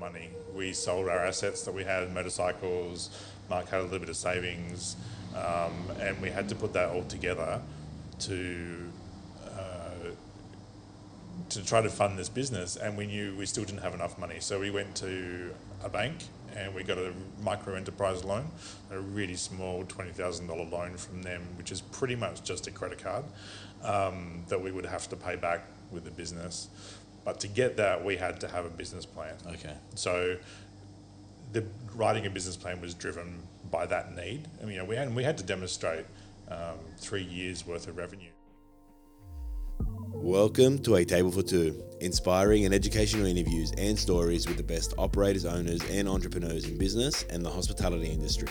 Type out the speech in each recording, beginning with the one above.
money. We sold our assets that we had, motorcycles. Mark had a little bit of savings, um, and we had to put that all together to uh, to try to fund this business. And we knew we still didn't have enough money, so we went to a bank and we got a micro enterprise loan, a really small twenty thousand dollar loan from them, which is pretty much just a credit card um, that we would have to pay back with the business. But to get that, we had to have a business plan. Okay. So the writing a business plan was driven by that need. I mean, you know, we had we had to demonstrate um, three years worth of revenue. Welcome to A Table for Two, inspiring and educational interviews and stories with the best operators, owners, and entrepreneurs in business and the hospitality industry.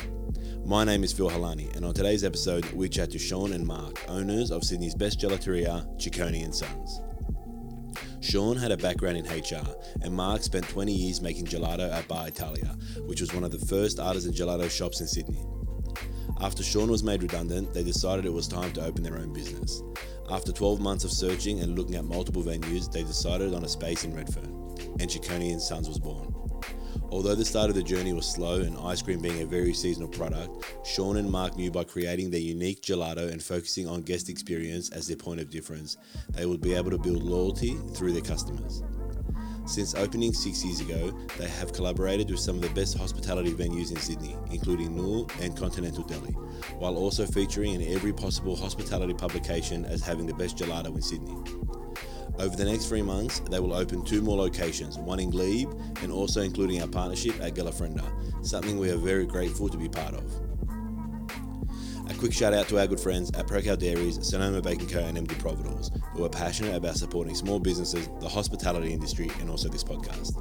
My name is Phil Halani, and on today's episode, we chat to Sean and Mark, owners of Sydney's best gelateria, Ciccone and Sons. Sean had a background in HR, and Mark spent 20 years making gelato at Bar Italia, which was one of the first artisan gelato shops in Sydney. After Sean was made redundant, they decided it was time to open their own business. After 12 months of searching and looking at multiple venues, they decided on a space in Redfern, and Ciccone and Sons was born. Although the start of the journey was slow and ice cream being a very seasonal product, Sean and Mark knew by creating their unique gelato and focusing on guest experience as their point of difference, they would be able to build loyalty through their customers. Since opening six years ago, they have collaborated with some of the best hospitality venues in Sydney, including Nour and Continental Deli, while also featuring in every possible hospitality publication as having the best gelato in Sydney. Over the next three months, they will open two more locations, one in Glebe and also including our partnership at Gelafrenda, something we are very grateful to be part of. A quick shout out to our good friends at Procal Dairies, Sonoma Baking Co. and MD Providors, who are passionate about supporting small businesses, the hospitality industry, and also this podcast.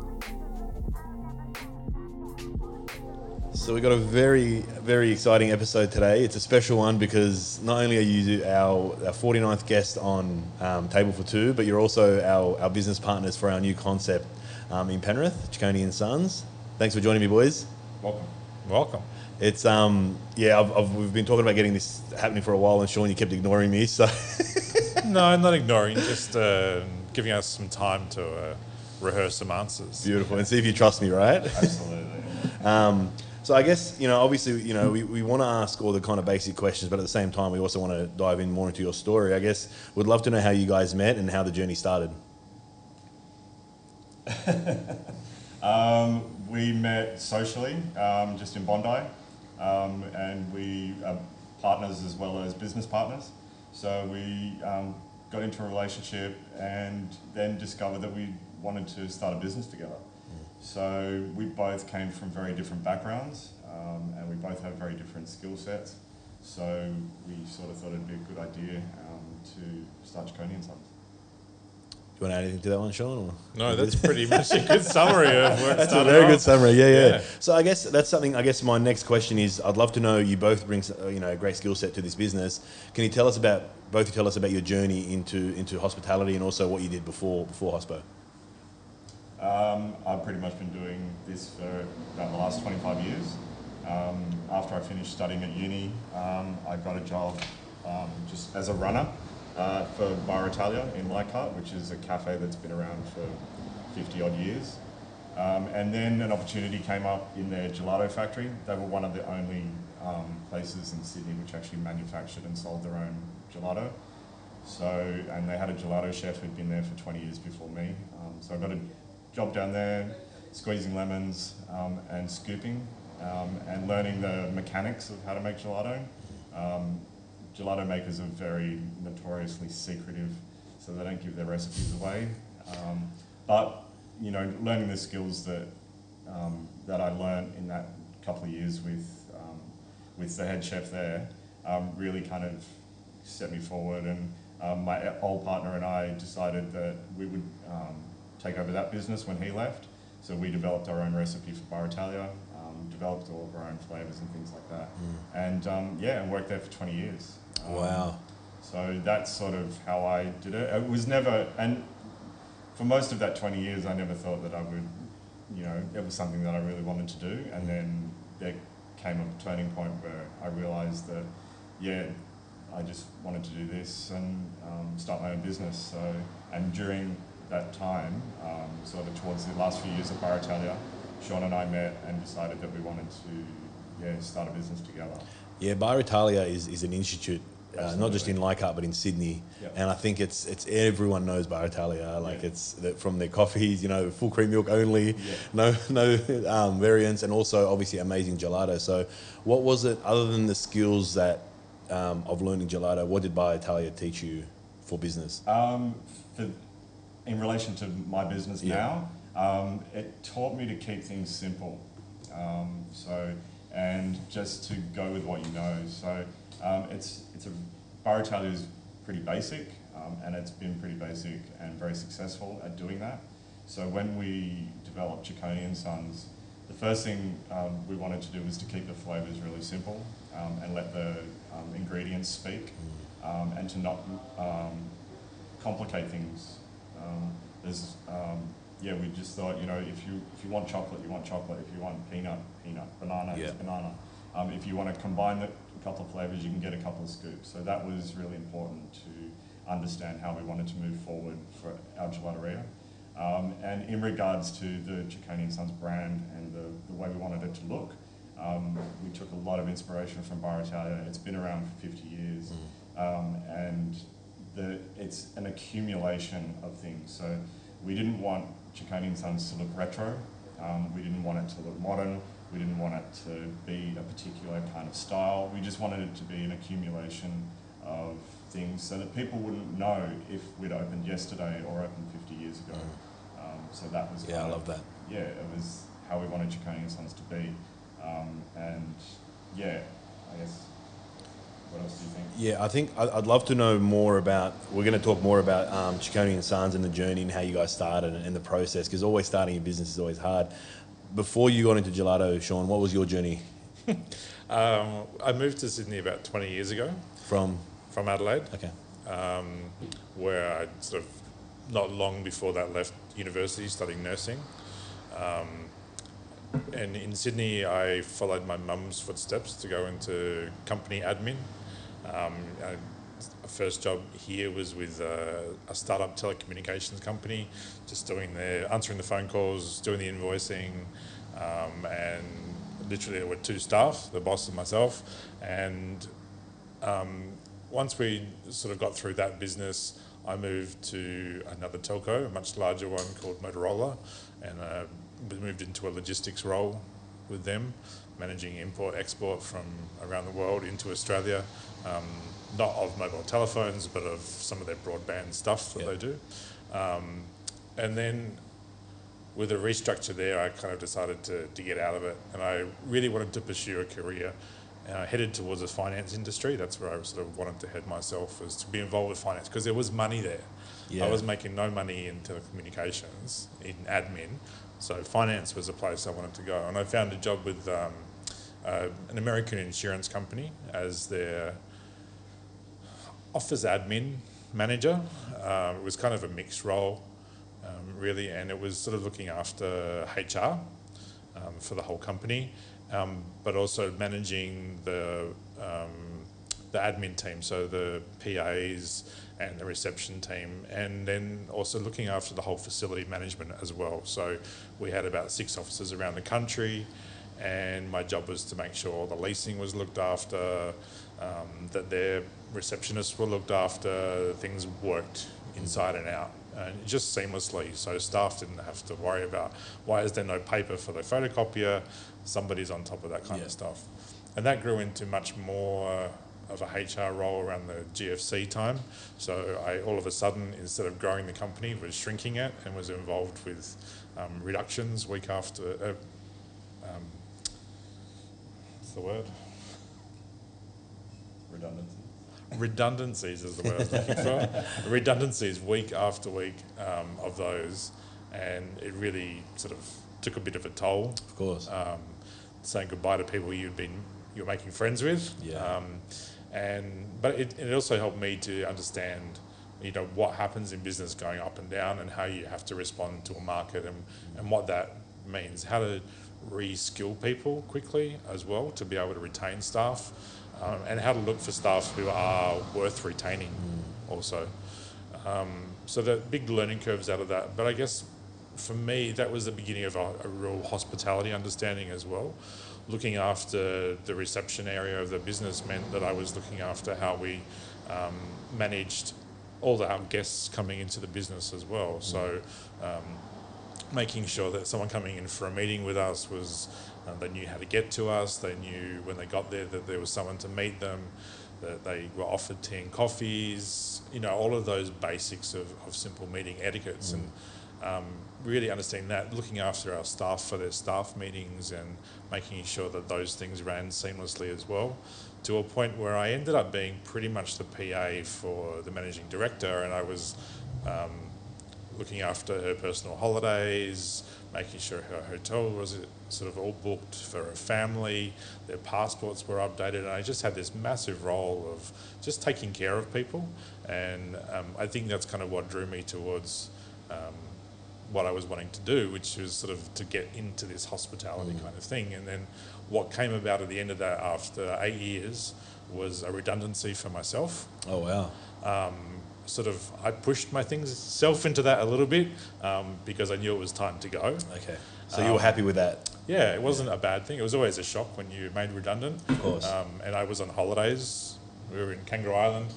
So we've got a very, very exciting episode today. It's a special one because not only are you our, our 49th guest on um, Table for Two, but you're also our, our business partners for our new concept um, in Penrith, Ciccone and Sons. Thanks for joining me, boys. Welcome. Welcome. It's um yeah I've, I've, we've been talking about getting this happening for a while and Sean you kept ignoring me so no, not ignoring, just uh, giving us some time to uh, rehearse some answers. beautiful and see if you trust me right Absolutely. um, so I guess you know obviously you know we, we want to ask all the kind of basic questions but at the same time we also want to dive in more into your story I guess we'd love to know how you guys met and how the journey started Um, we met socially, um, just in Bondi, um, and we are partners as well as business partners. So we um, got into a relationship and then discovered that we wanted to start a business together. So we both came from very different backgrounds, um, and we both have very different skill sets. So we sort of thought it'd be a good idea um, to start Ciccone and Sons. do you want to add anything to that one Sean or? No, that's pretty much a good summary of where it That's a very off. good summary. Yeah, yeah, Yeah. So I guess that's something. I guess my next question is: I'd love to know you both bring uh, you know a great skill set to this business. Can you tell us about both? You tell us about your journey into into hospitality and also what you did before before hospo. Um, I've pretty much been doing this for about the last 25 years. Um, after I finished studying at uni, um, I got a job um, just as a runner uh, for Bar Italia in Leichhardt, which is a cafe that's been around for 50 odd years. Um, and then an opportunity came up in their gelato factory. They were one of the only um, places in Sydney which actually manufactured and sold their own gelato. So, and they had a gelato chef who'd been there for 20 years before me. So I got a job down there, squeezing lemons um, and scooping um, and learning the mechanics of how to make gelato. Um, gelato makers are very notoriously secretive, so they don't give their recipes away. Um, but you know, learning the skills that um, that I learned in that couple of years with with the head chef there really kind of set me forward. And um, my old partner and I decided that we would um, take over that business when he left. So we developed our own recipe for Bar Italia, um, developed all of our own flavors and things like that. And um, yeah, and worked there for 20 years. Um, Wow. So that's sort of how I did it. It was never, and for most of that 20 years, I never thought that I would, you know, it was something that I really wanted to do. And then there came a turning point where I realized that, yeah, I just wanted to do this and um, start my own business. So, and during that time, um, sort of towards the last few years of Bar Italia, Sean and I met and decided that we wanted to yeah, start a business together. Yeah, Bar Italia is, is an institute, uh, not just in. Leichhardt, but in Sydney. Yep. And I think it's it's everyone knows Bar Italia. Like Yeah. it's the, from their coffees, you know, full cream milk only, Yeah. no no um, variants, and also obviously amazing gelato. So, what was it other than the skills that um, of learning gelato? What did Bar Italia teach you for business? Um, for, in relation to my business Yeah. now, um, it taught me to keep things simple. Um, so, and just to go with what you know. So, um, it's it's a Bar is pretty basic, um, and it's been pretty basic and very successful at doing that. So when we developed Ciccone and Sons, the first thing um, we wanted to do was to keep the flavors really simple um, and let the um, ingredients speak, um, and to not um, complicate things. Um, there's, um, yeah, we just thought, you know, if you if you want chocolate, you want chocolate. If you want peanut, peanut. Banana Yeah. is banana. Um, if you want to combine the, a couple of flavors, you can get a couple of scoops. So that was really important to understand how we wanted to move forward for our gelateria. Um, and in regards to the Ciccone and Sons brand and the, the way we wanted it to look, um, we took a lot of inspiration from Bar Italia. It's been around for 50 years. Um, and the, it's an accumulation of things. So we didn't want Ciccone and Sons to look retro. Um, we didn't want it to look modern. We didn't want it to be a particular kind of style. We just wanted it to be an accumulation of things so that people wouldn't know if we'd opened yesterday or opened 50 years ago. Um, so that was Yeah, I kind of- love that. yeah, it was how we wanted Ciccone and Sons to be. Um, and yeah, I guess, what else do you think? Yeah, I think I'd love to know more about. We're going to talk more about um, Ciccone and Sons and the journey and how you guys started and, and the process because always starting a business is always hard. Before you got into gelato, Sean, what was your journey Um, I moved to Sydney about 20 years ago from? from Adelaide, Okay, um, where I sort of not long before that left university studying nursing. Um, and in Sydney, I followed my mum's footsteps to go into company admin. Um, I, first job here was with uh, a startup telecommunications company, just doing the answering the phone calls, doing the invoicing, um, and literally there were two staff, the boss and myself, and um, once we sort of got through that business, I moved to another telco, a much larger one called Motorola, and uh, moved into a logistics role with them, managing import export from around the world into Australia, um, not of mobile telephones, but of some of their broadband stuff that Yeah. they do. Um, and then with a restructure there, I kind of decided to, to get out of it, and I really wanted to pursue a career. And I headed towards the finance industry. That's where I sort of wanted to head myself, was to be involved with finance because there was money there. Yeah. I was making no money in telecommunications, in admin, so finance was a place I wanted to go. And I found a job with um, uh, an American insurance company as their office admin manager. Um, it was kind of a mixed role, um, really, and it was sort of looking after HR um, for the whole company, um, but also managing the um, the admin team, so the PAs and the reception team, and then also looking after the whole facility management as well. So we had about six offices around the country, and my job was to make sure the leasing was looked after, um, that their receptionists were looked after, things worked inside and out, and just seamlessly. So staff didn't have to worry about why is there no paper for the photocopier. Somebody's on top of that kind Yeah. of stuff, and that grew into much more of a HR role around the GFC time. So I all of a sudden, instead of growing the company, was shrinking it and was involved with um, reductions week after. Uh, what's the word? Redundancy. redundancies is the word I was looking for. redundancies week after week um, of those, and it really sort of took a bit of a toll. of course. Um, saying goodbye to people you'd been you're making friends with. Yeah. Um, and but it, it also helped me to understand, you know, what happens in business going up and down, and how you have to respond to a market, and, and what that means. How to re-skill people quickly as well to be able to retain staff, um, and how to look for staff who are worth retaining also. Um, so the big learning curves out of that. But I guess for me, that was the beginning of a, a real hospitality understanding as well. Looking after the reception area of the business meant that I was looking after how we um, managed all the, our guests coming into the business as well. So um, making sure that someone coming in for a meeting with us was uh, they knew how to get to us. They knew when they got there that there was someone to meet them. That they were offered tea and coffees. You know all of those basics of, of simple meeting etiquettes and um, really understanding that, looking after our staff for their staff meetings and making sure that those things ran seamlessly as well. To a point where I ended up being pretty much the PA for the managing director, and I was um, looking after her personal holidays, making sure her hotel was sort of all booked for her family, their passports were updated, and I just had this massive role of just taking care of people. And um, I think that's kind of what drew me towards um, what I was wanting to do, which was sort of to get into this hospitality kind of thing. And then what came about at the end of that after eight years was a redundancy for myself Oh wow. um, sort of I pushed my things self into that a little bit um, because I knew it was time to go. Okay. So you were happy with that? Yeah, it wasn't a bad thing. It was always a shock when you're made redundant. Of course. Um, and I was on holidays. We were in Kangaroo Island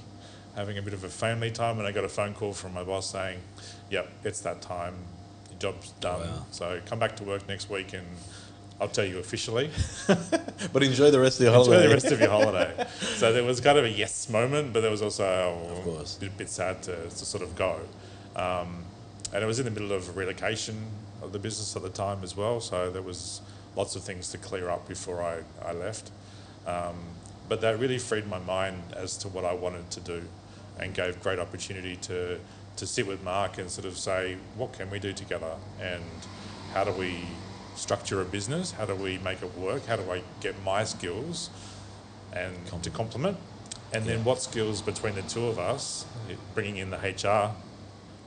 having a bit of a family time, and I got a phone call from my boss saying, "Yep, it's that time. Your job's done. Wow. So come back to work next week, and I'll tell you officially." But enjoy the rest of your holiday. Enjoy the rest of your holiday. so there was kind of a yes moment, but there was also Of course. a bit, bit sad to, to sort of go. Um, and it was in the middle of relocation of the business at the time as well, so there was lots of things to clear up before I, I left. Um, but that really freed my mind as to what I wanted to do and gave great opportunity to, to sit with Mark and sort of say, what can we do together? And how do we structure a business? How do we make it work? How do I get my skills and to complement? And then what skills between the two of us, bringing in the HR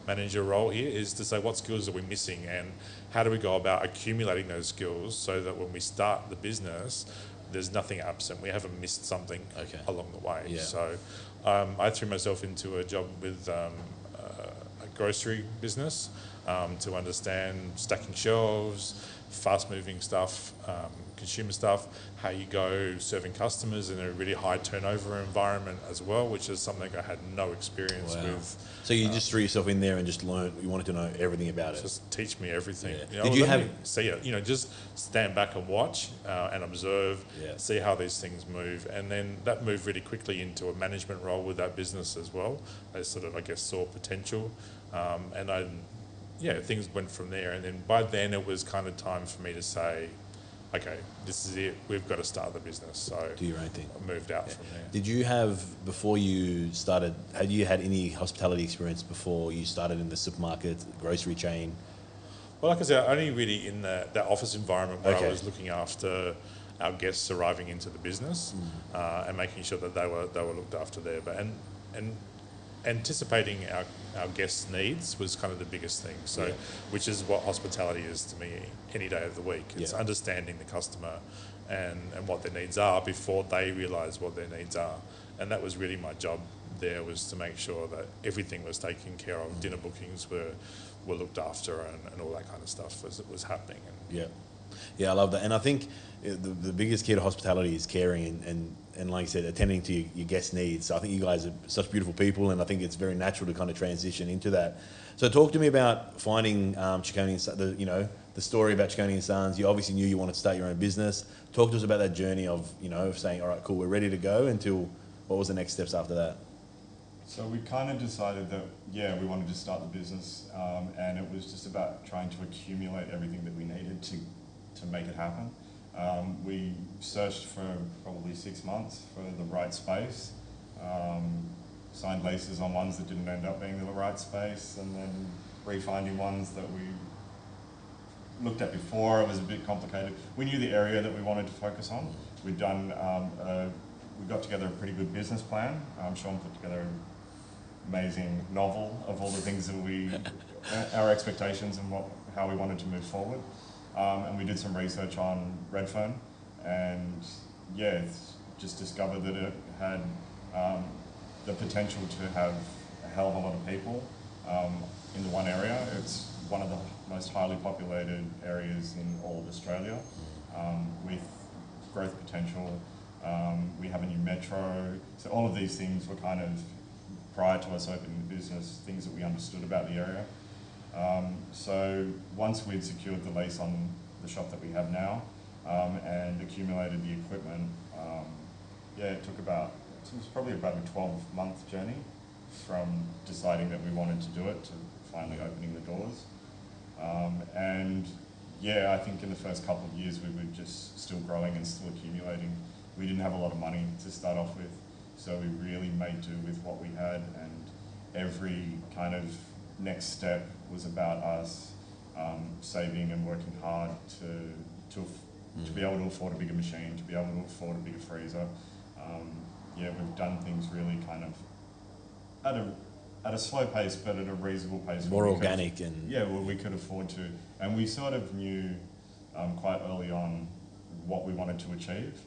manager role here, is to say what skills are we missing and how do we go about accumulating those skills so that when we start the business, there's nothing absent. We haven't missed something Okay. along the way. Yeah. So um, I threw myself into a job with um, uh, a grocery business um, to understand stacking shelves, fast moving stuff, um, consumer stuff, how you go serving customers in a really high turnover environment as well, which is something I had no experience Wow. with. So you just threw yourself in there and just learned. You wanted to know everything about it. Just teach me everything. Yeah. know, Did you have- see it? You know, just stand back and watch uh, and observe, Yeah. see how these things move, and then that moved really quickly into a management role with that business as well. They sort of, I guess, saw potential, um, and I, yeah, things went from there. And then by then it was kind of time for me to say, okay, this is it. We've got to start the business. So Do your own thing. I moved out from there. Did you have before you started? Had you had any hospitality experience before you started in the supermarket, grocery chain? Well, like I said, only really in the, that office environment where Okay. I was looking after our guests arriving into the business uh, and making sure that they were they were looked after there. But and and anticipating our, our guests' needs was kind of the biggest thing. So, Yeah. which is what hospitality is to me any day of the week. It's Yeah. understanding the customer and, and what their needs are before they realise what their needs are. And that was really my job there was to make sure that everything was taken care of. Dinner mm. bookings were, were looked after and, and all that kind of stuff was, was happening. And Yeah, yeah, I love that, and I think uh, the, the biggest key to hospitality is caring and, and, and like I said, attending to your, your guests' needs. So I think you guys are such beautiful people, and I think it's very natural to kind of transition into that. So talk to me about finding um, Ciccone and the you know the story about Ciccone and Sons. You obviously knew you wanted to start your own business. Talk to us about that journey of you know of saying, all right, cool, we're ready to go. Until what was the next steps after that? So we kind of decided that, yeah, we wanted to start the business, um, and it was just about trying to accumulate everything that we needed to, to make it happen. Um, we searched for probably six months for the right space, um, signed leases on ones that didn't end up being the right space, and then refinding ones that we looked at before. It was a bit complicated. We knew the area that we wanted to focus on. We'd done, um, a, we got together a pretty good business plan. Um, Sean put together an amazing novel of all the things that we, our expectations and what, how we wanted to move forward. Um, and we did some research on Redfern, and yeah, just discovered that it had um, the potential to have a hell of a lot of people um, in the one area. It's one of the most highly populated areas in all of Australia um, with growth potential. Um, we have a new metro. So all of these things were kind of, prior to us opening the business, things that we understood about the area. Um, so once we'd secured the lease on the shop that we have now um, and accumulated the equipment, um, yeah, it took about, it was probably about a 12 month journey from deciding that we wanted to do it to finally opening the doors. Um, and yeah, I think in the first couple of years we were just still growing and still accumulating. We didn't have a lot of money to start off with, so we really made do with what we had, and every kind of next step was about us um, saving and working hard to to to be able to afford a bigger machine, to be able to afford a bigger freezer. Um, yeah, we've done things really kind of at a at a slow pace, but at a reasonable pace. More we could- organic and yeah, well, we could afford to, and we sort of knew um, quite early on what we wanted to achieve.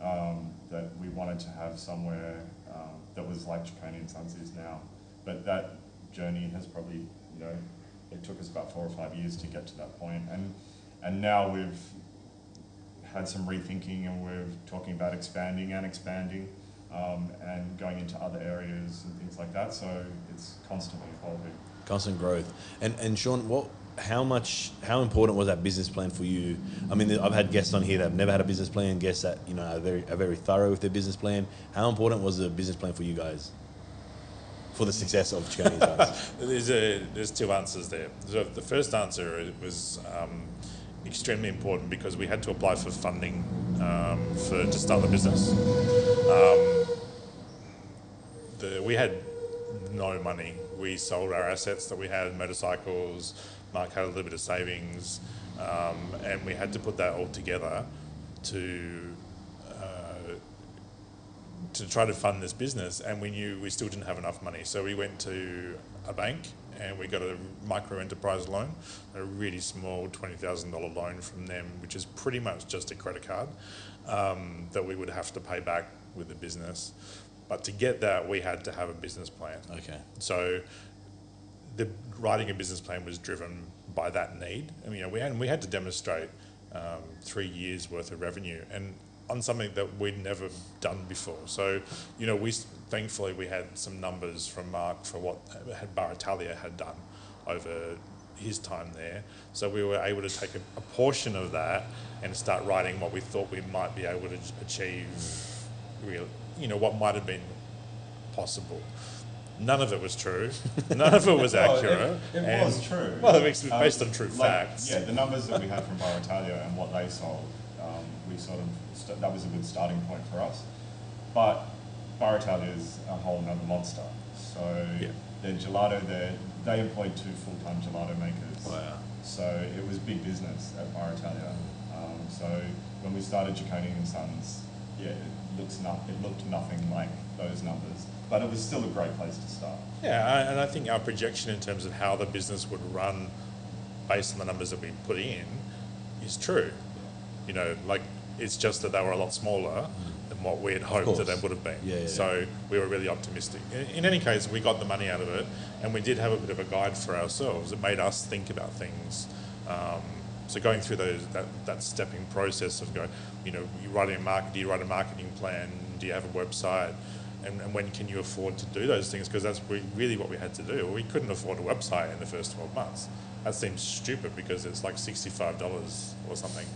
Um, that we wanted to have somewhere um, that was like Sons is now, but that journey has probably, you know, it took us about four or five years to get to that point, and and now we've had some rethinking, and we're talking about expanding and expanding. Um, and going into other areas and things like that, so it's constantly evolving. constant growth. And and Sean, what? How much? How important was that business plan for you? I mean, I've had guests on here that have never had a business plan. Guests that you know are very are very thorough with their business plan. How important was the business plan for you guys for the success of Ciccone Sons? There's a there's two answers there. So the first answer was um, extremely important because we had to apply for funding um, for to start the business. Um, the, we had no money. We sold our assets that we had, motorcycles. Mark had a little bit of savings, um, and we had to put that all together to to try to fund this business, and we knew we still didn't have enough money. So we went to a bank and we got a micro enterprise loan, a really small twenty thousand dollar loan from them, which is pretty much just a credit card um, that we would have to pay back with the business. But to get that, we had to have a business plan. Okay. So the writing a business plan was driven by that need. I mean, you know, we had, we had to demonstrate um, three years worth of revenue and on something that we'd never done before. So, you know, we thankfully we had some numbers from Mark for what had Bar Italia had done over his time there. So we were able to take a, a portion of that and start writing what we thought we might be able to achieve. Real, you know, what might have been possible. None of it was true. None of it was Well, accurate. It, it and- was true. Well, it's Um, based on true like, facts. Yeah, the numbers that we had from Bar Italia and what they sold, um, we sort of st- that was a good starting point for us. But Bar Italia is a whole nother monster. So Yeah. their gelato, they they employed two full time gelato makers. Wow. So it was big business at Bar Italia. Um, so when we started Ciccone and Sons, yeah, it looks not it looked nothing like those numbers, but it was still a great place to start. Yeah, I- and I think our projection in terms of how the business would run based on the numbers that we put in is true. You know, like it's just that they were a lot smaller than what we had hoped that they would have been. Yeah, yeah, so we were really optimistic. In, in any case, we got the money out of it, and we did have a bit of a guide for ourselves. It made us think about things. Um, so going through those that, that stepping process of going, you know, you writing a market, do you write a marketing plan? Do you have a website? And, and when can you afford to do those things? Because that's really what we had to do. We couldn't afford a website in the first 12 months. That seems stupid because it's like $65 or something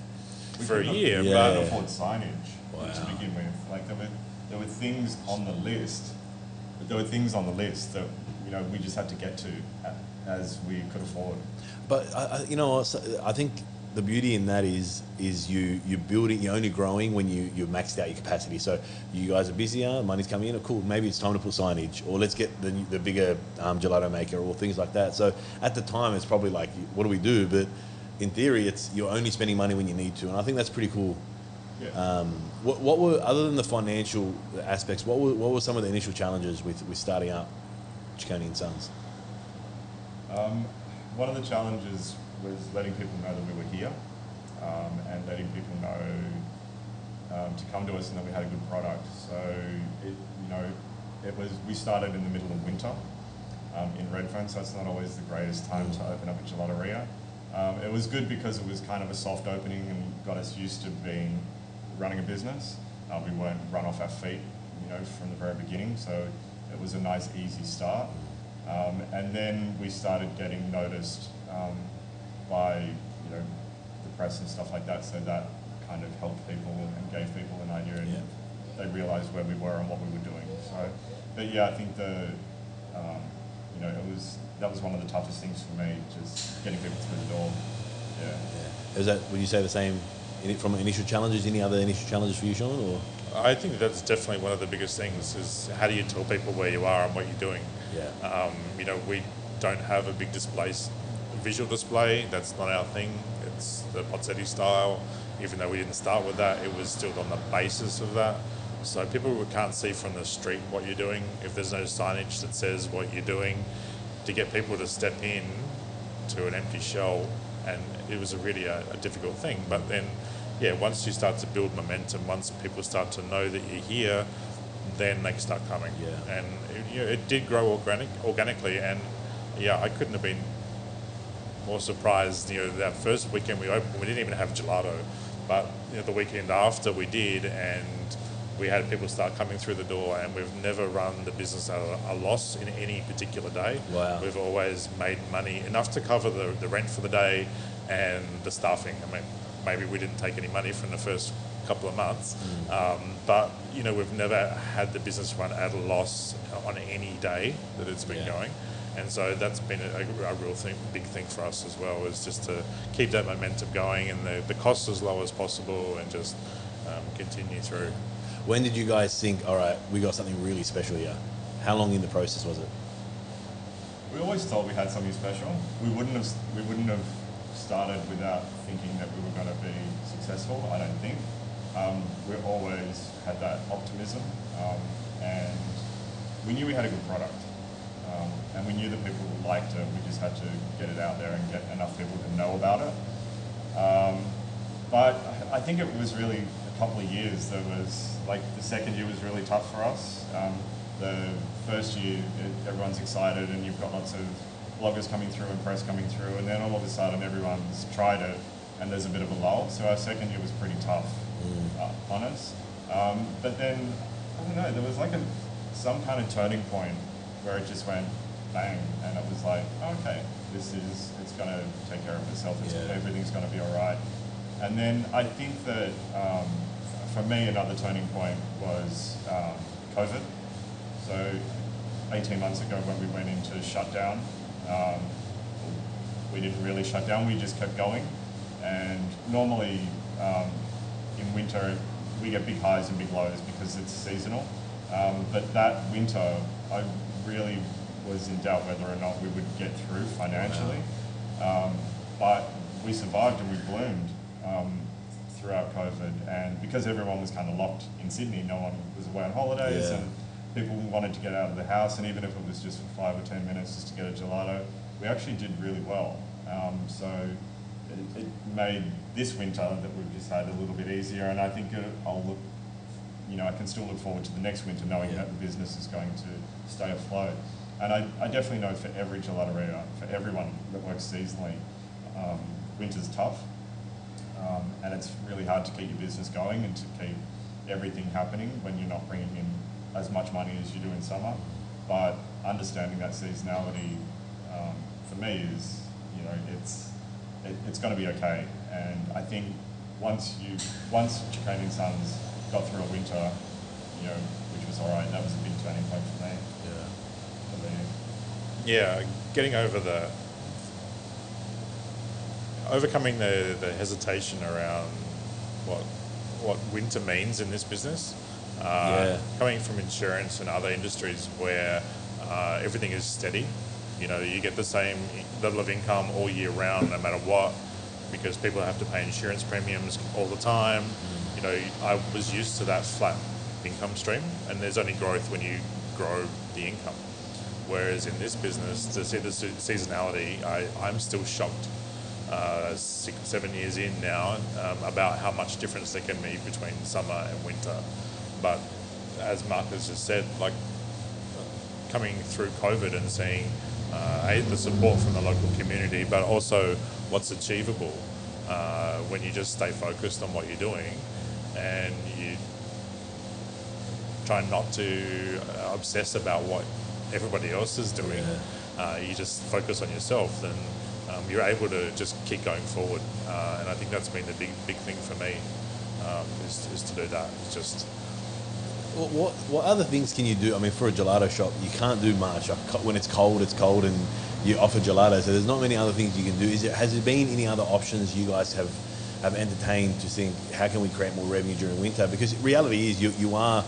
We for a couldn't- year. Yeah. couldn't afford signage Wow. to begin with. Like there were there were things on the list. but There were things on the list that you know we just had to get to a- as we could afford. But I, I, you know, I think the beauty in that is is you you're building, you're only growing when you you've maxed out your capacity. So you guys are busier, money's coming in. Cool, maybe it's time to put signage, or let's get the the bigger um, gelato maker, or things like that. So at the time, it's probably like, what do we do? But in theory, it's you're only spending money when you need to, and I think that's pretty cool. Yeah. Um, what, what were other than the financial aspects? What were what were some of the initial challenges with with starting up Ciccone and Sons? Um, one of the challenges was letting people know that we were here um, and letting people know um, to come to us and that we had a good product. So it, you know, it was we started in the middle of winter, um, in Redfern, so it's not always the greatest time to open up a gelateria. Um, it was good because it was kind of a soft opening and got us used to being running a business. Uh, we weren't run off our feet, you know, from the very beginning, so it was a nice, easy start. Um, and then we started getting noticed um, by, you know, the press and stuff like that, so that kind of helped people and gave people an idea, and Yeah. they realised where we were and what we were doing. So, but yeah, I think the, um, you know, it was that was one of the toughest things for me, just getting people through the door. Yeah. Yeah. Is that, would you say the same from initial challenges? Any other initial challenges for you, Sean? Or? I think that's definitely one of the biggest things is how do you tell people where you are and what you're doing. Yeah. Um, you know, we don't have a big display, visual display. That's not our thing. It's the Pozzetti style. Even though we didn't start with that, it was still on the basis of that. So people who can't see from the street what you're doing, if there's no signage that says what you're doing, to get people to step in to an empty shell, and it was a really a, a difficult thing. But then, yeah, once you start to build momentum, once people start to know that you're here, then they start coming. Yeah. And it, you know, it did grow organic, organically, and yeah, I couldn't have been more surprised. You know, that first weekend we opened, we didn't even have gelato, but you know, the weekend after we did, and we had people start coming through the door, and we've never run the business at a, loss in any particular day. Wow. We've always made money enough to cover the, the rent for the day and the staffing. I mean, maybe we didn't take any money from the first couple of months, um, but you know, we've never had the business run at a loss on any day that it's been Yeah. going. And so that's been a, a real thing, big thing for us as well, is just to keep that momentum going and the, the cost as low as possible and just um, continue through. When did you guys think, all right, we got something really special here? How long in the process was it? We always thought we had something special. We wouldn't have we wouldn't have started without thinking that we were going to be successful. I don't think. Um, we always had that optimism, um, and we knew we had a good product, um, and we knew that people liked it. We just had to get it out there and get enough people to know about it. Um, but I think it was really couple of years. There was like the second year was really tough for us. Um, the first year, everyone's excited, and you've got lots of bloggers coming through and press coming through, and then all of a sudden, everyone's tried it, and there's a bit of a lull. So our second year was pretty tough uh, on us. Um, but then I don't know. There was like a some kind of turning point where it just went bang, and it was like, okay, this is it's going to take care of itself. It's, Yeah. Everything's going to be all right. And then I think that um, for me, another turning point was um, COVID. So 18 months ago, when we went into shutdown, um, we didn't really shut down. We just kept going. And normally um, in winter, we get big highs and big lows because it's seasonal. Um, but that winter, I really was in doubt whether or not we would get through financially. Um, but we survived and we bloomed um, throughout COVID. And because everyone was kind of locked in Sydney, no one was away on holidays, Yeah. and people wanted to get out of the house. And even if it was just for five or ten minutes just to get a gelato, we actually did really well. Um, so it, it made this winter that we've just had a little bit easier. And I think it, I'll look, you know, I can still look forward to the next winter knowing Yeah. that the business is going to stay afloat. And I, I definitely know for every gelateria, for everyone that works seasonally, um, winter's tough. Um, and it's really hard to keep your business going and to keep everything happening when you're not bringing in as much money as you do in summer. But understanding that seasonality um, for me is, you know, it's it, it's going to be okay. And I think once you once Ciccone and Sons got through a winter, you know, which was all right, that was a big turning point for me. Yeah. For me. Yeah, getting over the overcoming the, the hesitation around what what winter means in this business. Uh, Yeah. Coming from insurance and other industries where uh, everything is steady, you know, you get the same level of income all year round, no matter what, because people have to pay insurance premiums all the time. You know, I was used to that flat income stream, and there's only growth when you grow the income. Whereas in this business, to see the seasonality, I, I'm still shocked, uh, six, seven years in now, um, about how much difference there can be between summer and winter. But as Mark has just said, like coming through COVID and seeing uh, a, the support from the local community, but also what's achievable uh, when you just stay focused on what you're doing and you try not to uh, obsess about what everybody else is doing. Uh, you just focus on yourself, then um, you're able to just keep going forward. Uh, and I think that's been the big big thing for me um, is, is to do that. It's just What, what what other things can you do? I mean, for a gelato shop, you can't do much. When it's cold, it's cold, and you offer gelato. So there's not many other things you can do. Is there, has there been any other options you guys have have entertained to think how can we create more revenue during winter? Because reality is you you are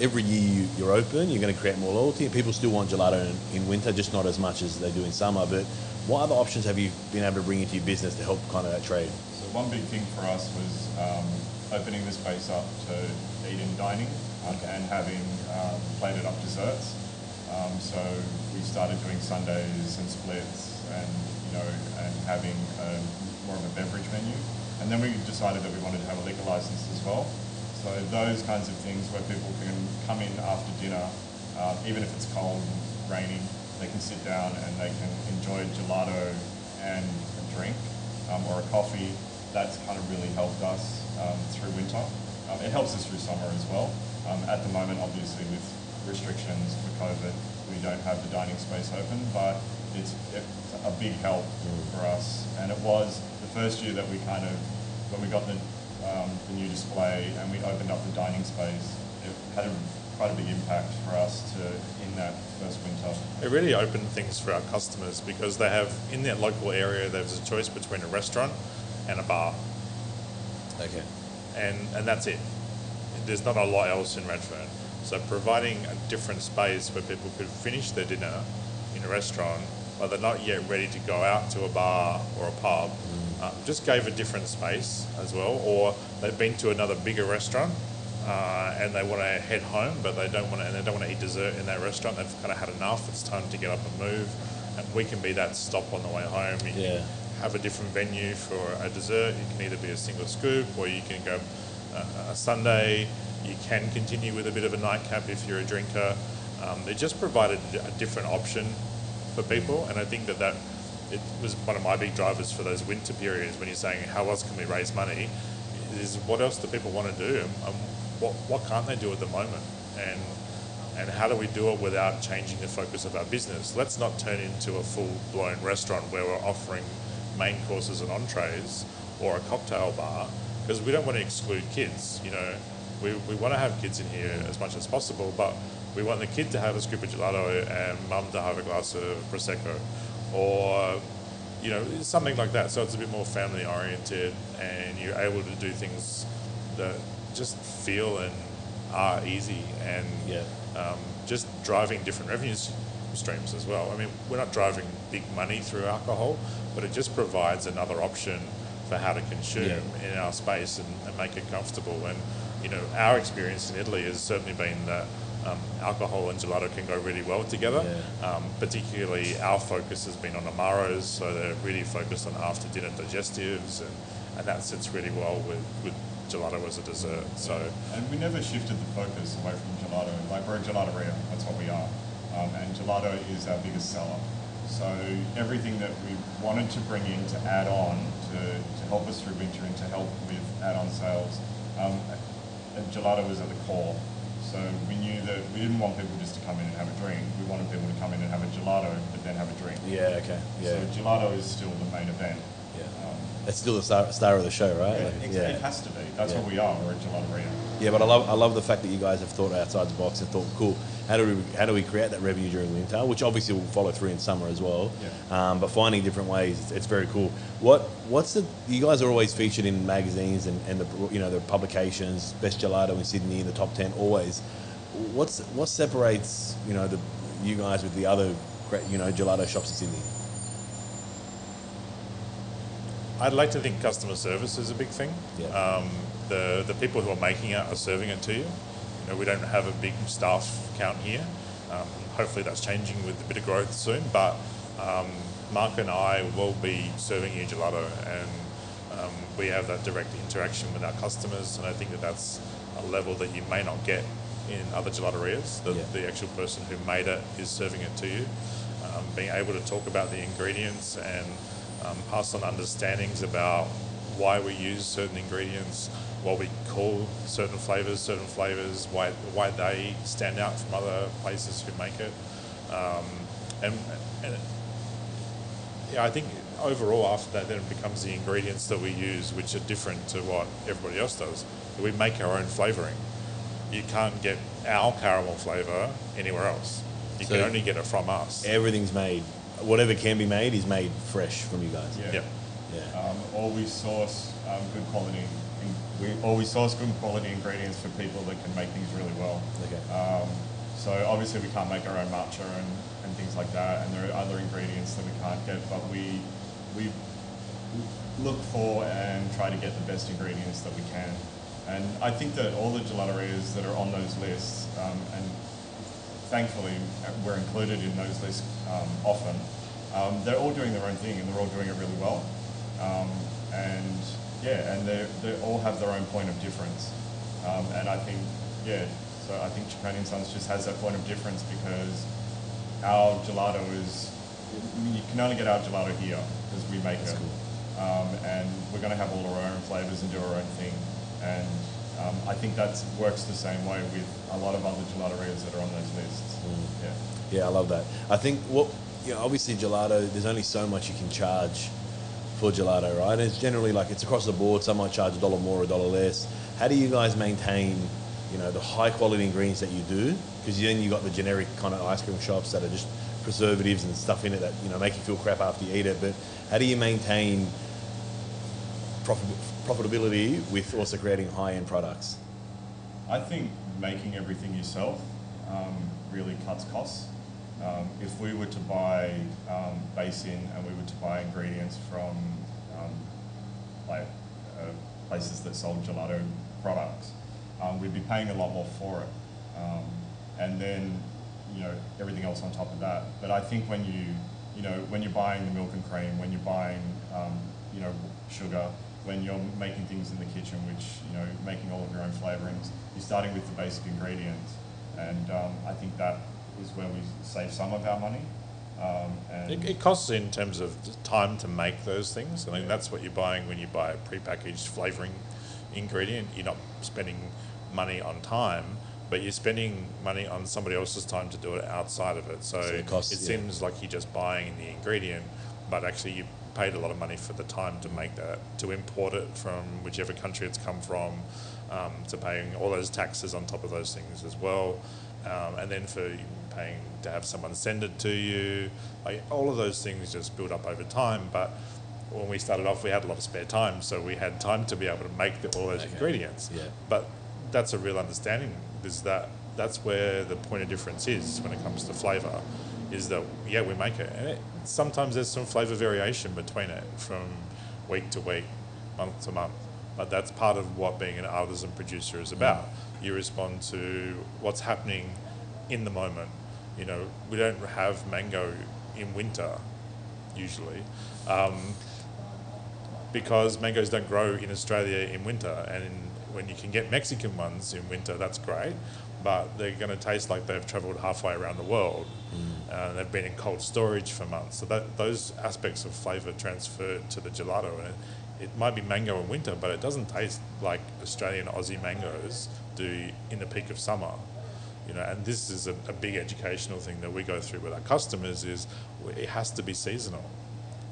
every year you, you're open, you're going to create more loyalty, people still want gelato in, in winter, just not as much as they do in summer. But what other options have you been able to bring into your business to help kind of that trade? So one big thing for us was um, opening the space up to eat in dining um, and having um, plated up desserts. Um, so we started doing Sundaes and splits and you know and having a, more of a beverage menu. And then we decided that we wanted to have a liquor license as well. So those kinds of things where people can come in after dinner, um, even if it's cold, and raining, they can sit down and they can enjoy gelato and a drink um, or a coffee. That's kind of really helped us um, through winter. Um, it helps us through summer as well. Um, at the moment, obviously, with restrictions for COVID, we don't have the dining space open, but it's, it's a big help for us. And it was the first year that we kind of, when we got the, um, the new display and we opened up the dining space, it had a, quite a big impact for us to in that first winter. it really opened things for our customers because they have in their local area there's a choice between a restaurant and a bar. Okay. and and that's it. There's not a lot else in Redfern. So providing a different space where people could finish their dinner in a restaurant, but they're not yet ready to go out to a bar or a pub, uh, just gave a different space as well. Or they've been to another bigger restaurant. Uh, and they want to head home, but they don't want to, and they don't want to eat dessert in that restaurant. They've kind of had enough. It's time to get up and move, and we can be that stop on the way home. You can Yeah. have a different venue for a dessert. You can either be a single scoop or you can go uh, a sundae. You can continue with a bit of a nightcap if you're a drinker. Um, it just provided a different option for people, and I think that that it was one of my big drivers for those winter periods when you're saying how else can we raise money is what else do people want to do and what, what can't they do at the moment and and how do we do it without changing the focus of our business? Let's not turn into a full blown restaurant where we're offering main courses and entrees or a cocktail bar because we don't want to exclude kids. You know, we, we want to have kids in here as much as possible, but we want the kid to have a scoop of gelato and mum to have a glass of prosecco or you know something like that. So it's a bit more family oriented, and you're able to do things that just feel and are easy and Yeah. um, just driving different revenue streams as well. I mean, we're not driving big money through alcohol, but it just provides another option for how to consume in our space and, and make it comfortable. And you know, our experience in Italy has certainly been that um, alcohol and gelato can go really well together. Um, particularly, our focus has been on amaros, so they're really focused on after dinner digestives, and, and that sits really well with, with gelato as a dessert. So. And we never shifted the focus away from gelato. Like we're a gelateria, that's what we are. Um, and gelato is our biggest seller. So everything that we wanted to bring in to add on to, to help us through winter and to help with add-on sales, um, gelato was at the core. So we knew that we didn't want people just to come in and have a drink. We wanted people to come in and have a gelato, but then have a drink. Yeah. Okay. Yeah. So gelato is still the main event. yeah. Um, That's still the star, star of the show, right? yeah, Like, it, it has to be. That's Yeah. what we are. We're a gelateria. Yeah, but I love I love the fact that you guys have thought outside the box and thought, cool, how do we how do we create that revenue during winter, which obviously will follow through in summer as well. Yeah. Um, but finding different ways, it's, it's very cool. What what's the you guys are always featured in magazines and, and the you know the publications, best gelato in Sydney, in the top ten always. What's what separates you know the you guys with the other great you know gelato shops in Sydney? I'd like to think customer service is a big thing. Yeah. Um, the the people who are making it are serving it to you. You know, we don't have a big staff count here. Um, hopefully, that's changing with a bit of growth soon. But um, Mark and I will be serving you gelato, and um, we have that direct interaction with our customers. And I think that that's a level that you may not get in other gelaterias. The, Yeah. the actual person who made it is serving it to you. Um, being able to talk about the ingredients and um, pass on understandings about why we use certain ingredients, what we call certain flavors, certain flavors, why why they stand out from other places who make it, um, and and yeah, I think overall after that, then it becomes the ingredients that we use, which are different to what everybody else does. We make our own flavoring. You can't get our caramel flavor anywhere else. You So- can only get it from us. Everything's made, whatever can be made is made fresh from you guys. Yeah. Yeah. Yeah. Um, or we source um, good quality. We, always source good quality ingredients for people that can make things really well. Okay. Um, so obviously we can't make our own matcha and, and things like that, and there are other ingredients that we can't get, but we we look for and try to get the best ingredients that we can. And I think that all the gelaterias that are on those lists, um, and thankfully uh, we're included in those lists um, often, um, they're all doing their own thing and they're all doing it really well. Um, and yeah, and they they all have their own point of difference. Um, and I think yeah, so I think and Sons just has that point of difference because our gelato is you can only get our gelato here because we make That's it. cool. Um, and we're going to have all our own flavors and do our own thing. And um, I think that works the same way with a lot of other gelaterias that are on those lists. Mm. Yeah. Yeah, I love that. I think what you know, obviously gelato. There's only so much you can charge for gelato, right? And it's generally like it's across the board. Some might charge a dollar more, a dollar less. How do you guys maintain, you know, the high quality ingredients that you do? Because then you've got the generic kind of ice cream shops that are just preservatives and stuff in it that you know make you feel crap after you eat it. But how do you maintain profit, profitability with also creating high end products? I think making everything yourself um, really cuts costs. Um, if we were to buy um, basin and we were to buy ingredients from um, like uh, places that sold gelato products, um, we'd be paying a lot more for it. Um, and then, you know, everything else on top of that. But I think when you, you know, when you're buying the milk and cream, when you're buying, um, you know, sugar, when you're making things in the kitchen, which, you know, making all of your own flavorings, you're starting with the basic ingredients. And I think that is where we save some of our money. Um, and It, it costs in terms of time to make those things. I mean, that's what you're buying when you buy a prepackaged flavoring ingredient. You're not spending money on time, but you're spending money on somebody else's time to do it outside of it. So, So it costs, it yeah. seems like you're just buying the ingredient, but actually you paid a lot of money for the time to make that, to import it from whichever country it's come from, um, to paying all those taxes on top of those things as well, um, and then for paying to have someone send it to you. Like all of those things just build up over time. But when we started off, we had a lot of spare time, so we had time to be able to make the, all those Okay. ingredients. Yeah. But that's a real understanding. Is that that's where the point of difference is when it comes to flavour, is that yeah we make it, and it, sometimes there's some flavour variation between it from week to week, month to month. But that's part of what being an artisan producer is about. Mm. You respond to what's happening in the moment. You know, we don't have mango in winter usually. Um, because mangoes don't grow in Australia in winter, and in, when you can get Mexican ones in winter, that's great. But they're going to taste like they've travelled halfway around the world, uh, they've been in cold storage for months. So that those aspects of flavour transfer to the gelato, and it, it might be mango in winter, but it doesn't taste like Australian Aussie mangoes do in the peak of summer you know, and this is a, a big educational thing that we go through with our customers is it has to be seasonal,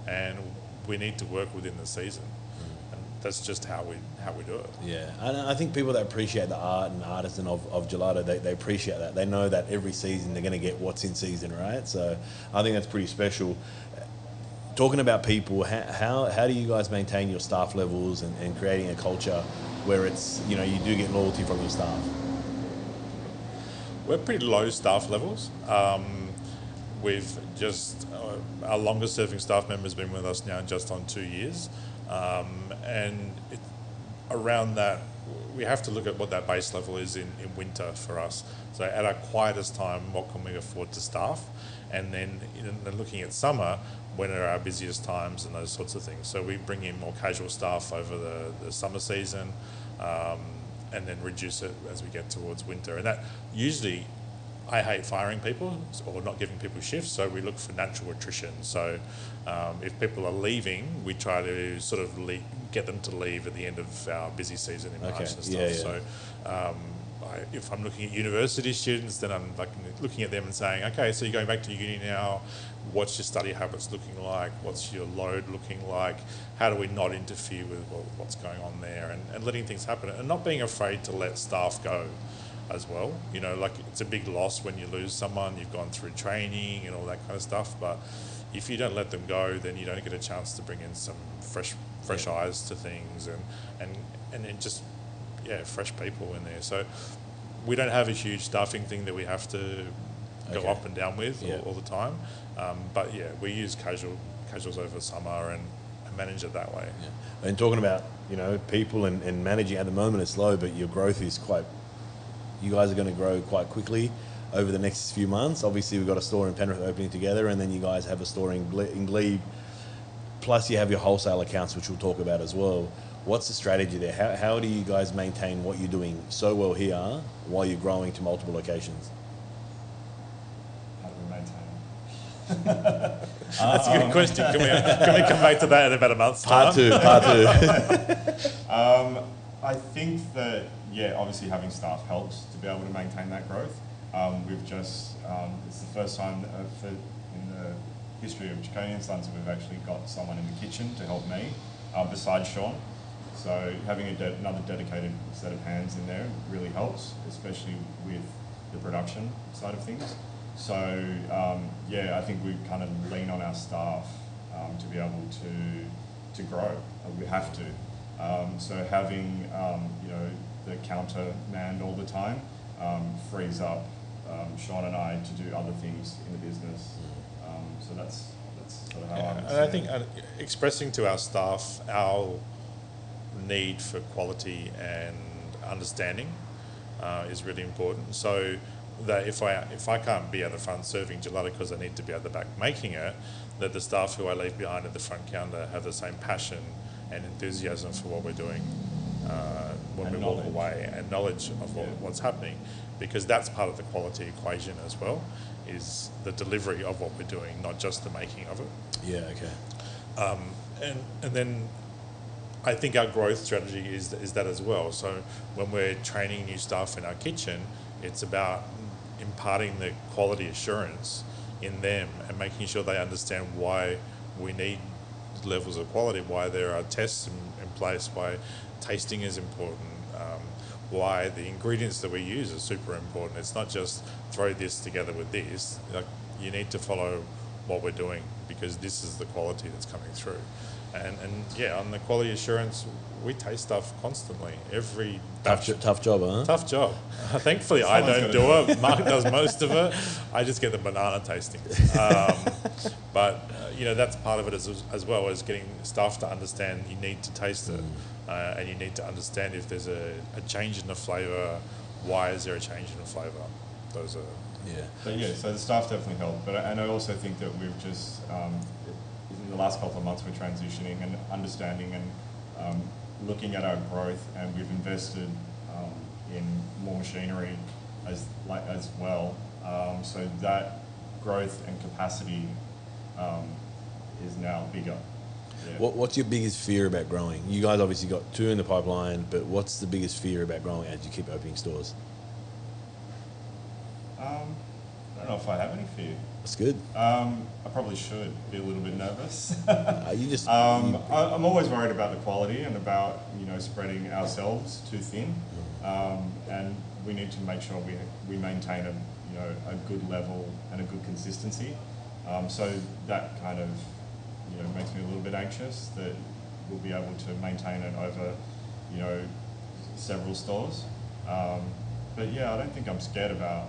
and we need to work within the season, mm. and that's just how we how we do it. Yeah, and I think people that appreciate the art and artisan of, of gelato, they, they appreciate that. They know that every season they're going to get what's in season, right? So I think that's pretty special. Talking about people, how, how, how do you guys maintain your staff levels and, and creating a culture where it's, you know, you do get loyalty from your staff? We're pretty low staff levels. Um, we've just uh, our longest serving staff member has been with us now just on two years, um, and it, around that we have to look at what that base level is in, in winter for us. So at our quietest time, what can we afford to staff, and then looking at summer, when are our busiest times and those sorts of things. So we bring in more casual staff over the, the summer season. Um, and then reduce it as we get towards winter. And that usually, I hate firing people or not giving people shifts, so we look for natural attrition. So um, if people are leaving, we try to sort of le- get them to leave at the end of our busy season in March Okay, and stuff. yeah, yeah. So um, I, if I'm looking at university students, then I'm like looking at them and saying, okay, so you're going back to uni now. What's your study habits looking like? What's your load looking like? How do we not interfere with what's going on there and, and letting things happen and not being afraid to let staff go as well. You know, like it's a big loss when you lose someone, you've gone through training and all that kind of stuff. But if you don't let them go, then you don't get a chance to bring in some fresh fresh eyes to things and, and, and then just yeah, fresh people in there. So we don't have a huge staffing thing that we have to go Okay. up and down with Yeah. all, all the time. Um, but yeah, we use casual casuals over summer and, and manage it that way. And talking about you know people and, and managing at the moment it's low, but your growth is quite. You guys are going to grow quite quickly over the next few months. Obviously, we've got a store in Penrith opening together, and then you guys have a store in, Gle- in Glebe. Plus, you have your wholesale accounts, which we'll talk about as well. What's the strategy there? How, how do you guys maintain what you're doing so well here while you're growing to multiple locations? How do we maintain it? That's a good question. Can we, can we come back to that in about a month's Part time? two, part two. Um, I think that yeah, obviously having staff helps to be able to maintain that growth. Um, we've just um, it's the first time uh, for, in the history of Ciccone and Sons that we've actually got someone in the kitchen to help me, uh, besides Sean. So having a de- another dedicated set of hands in there really helps, especially with the production side of things. So um, yeah, I think we kind of lean on our staff um, to be able to to grow. We have to. Um, so having um, you know the counter manned all the time um, frees up um, Sean and I to do other things in the business. Um, so that's that's sort of how Yeah, I'm. and I think uh, expressing to our staff our need for quality and understanding uh, is really important. So that if I if I can't be at the front serving gelato because I need to be at the back making it, that the staff who I leave behind at the front counter have the same passion and enthusiasm for what we're doing uh, when And we walk away and knowledge of what, Yeah. what's happening, because that's part of the quality equation as well, is the delivery of what we're doing, not just the making of it. Yeah, okay. Um, and and then I think our growth strategy is is that as well. So when we're training new staff in our kitchen, it's about imparting the quality assurance in them and making sure they understand why we need levels of quality, why there are tests in, in place, why tasting is important, um, why the ingredients that we use are super important. It's not just throw this together with this. Like you need to follow what we're doing because this is the quality that's coming through. And, and yeah, on the quality assurance, we taste stuff constantly. Every Tough, batch jo- tough job, huh? Tough job. Thankfully, I don't do it. Mark does most of it. I just get the banana tasting. Um, but uh, you know that's part of it as, as well as getting staff to understand you need to taste it, uh, and you need to understand if there's a, a change in the flavour. Why is there a change in the flavour? Those are Yeah. But yeah, so the staff definitely help. But I- and I also think that we've just um, in the last couple of months we're transitioning and understanding and um, looking at our growth, and we've invested um, in more machinery as like as well. Um, so that growth and capacity um, is now bigger. Yeah. What, what's your biggest fear about growing? You guys obviously got two in the pipeline, but what's the biggest fear about growing as you keep opening stores? Um, don't know if I have any fear. That's good. Um, I probably should be a little bit nervous. Uh, you just Um, you- I, I'm always worried about the quality and about you know spreading ourselves too thin, um, and we need to make sure we we maintain a you know a good level and a good consistency. Um, so that kind of you know makes me a little bit anxious that we'll be able to maintain it over you know several stores. Um, but yeah, I don't think I'm scared about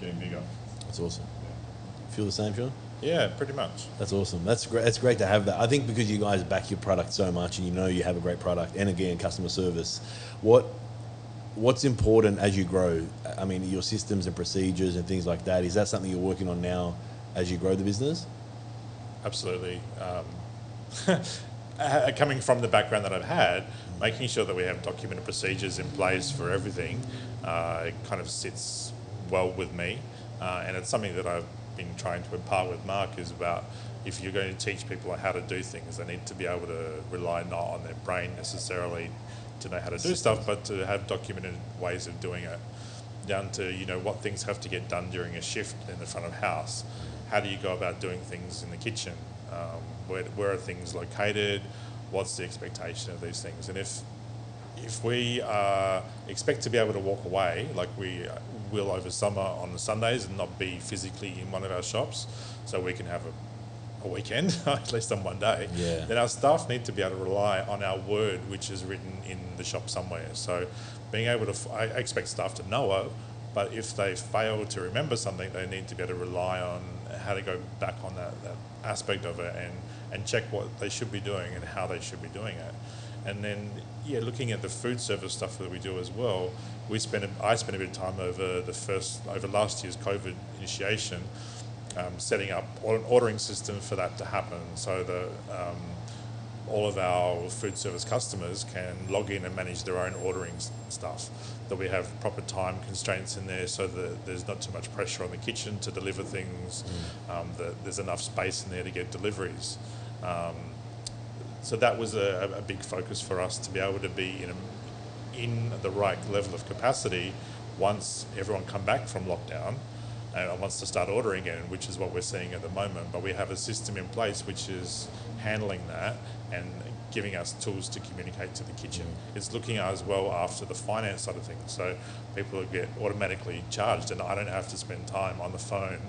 getting bigger. that's awesome. Yeah. Feel the same, Sean? yeah, pretty much. That's awesome. That's great. That's great to have that. I think because you guys back your product so much and you know you have a great product, and again, customer service. What What's important as you grow? I mean, your systems and procedures and things like that. Is that something you're working on now as you grow the business? Absolutely. Um, uh, coming from the background that I've had, making sure that we have documented procedures in place for everything uh, it kind of sits well with me. Uh, and it's something that I've been trying to impart with Mark is about if you're going to teach people how to do things, they need to be able to rely not on their brain necessarily to know how to do stuff, but to have documented ways of doing it. Down to you know what things have to get done during a shift in the front of house. How do you go about doing things in the kitchen? Um, where, where are things located? What's the expectation of these things? And if if we uh, expect to be able to walk away, like we will over summer on the Sundays, and not be physically in one of our shops, so we can have a, a weekend, at least on one day, Yeah. then our staff need to be able to rely on our word, which is written in the shop somewhere. So being able to, f- I expect staff to know it, but if they fail to remember something, they need to be able to rely on how to go back on that, that aspect of it and, and check what they should be doing and how they should be doing it. And then, yeah, looking at the food service stuff that we do as well, we spent, a- I spent a bit of time over the first, over last year's COVID initiation, um, setting up an ordering system for that to happen so that um, all of our food service customers can log in and manage their own ordering stuff. That we have proper time constraints in there so that there's not too much pressure on the kitchen to deliver things, um, that there's enough space in there to get deliveries. Um, so that was a, a big focus for us to be able to be in, a, in the right level of capacity once everyone come back from lockdown uh, and wants to start ordering again, which is what we're seeing at the moment. But we have a system in place which is handling that and giving us tools to communicate to the kitchen. Mm. It's looking as well after the finance side of things. So people get automatically charged, and I don't have to spend time on the phone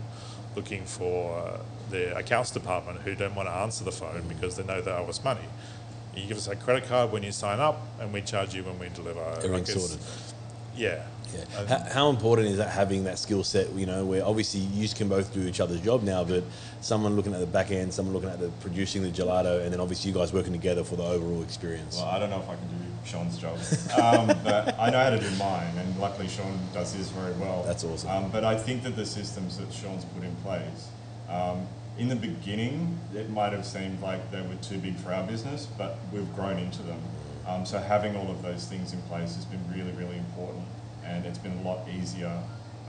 looking for uh, the accounts department who don't want to answer the phone because they know they owe us money. You give us a credit card when you sign up, and we charge you when we deliver. Everything's it's- sorted. Yeah. Yeah. How, how important is that having that skill set? You know, where obviously you can both do each other's job now, but someone looking at the back end, someone looking at the producing the gelato, and then obviously you guys working together for the overall experience. Well, I don't know if I can do Sean's job, um, but I know how to do mine, and luckily Sean does his very well. That's awesome. Um, but I think that the systems that Sean's put in place, um, in the beginning, it might have seemed like they were too big for our business, but we've grown into them. Um, so having all of those things in place has been really, really important, and it's been a lot easier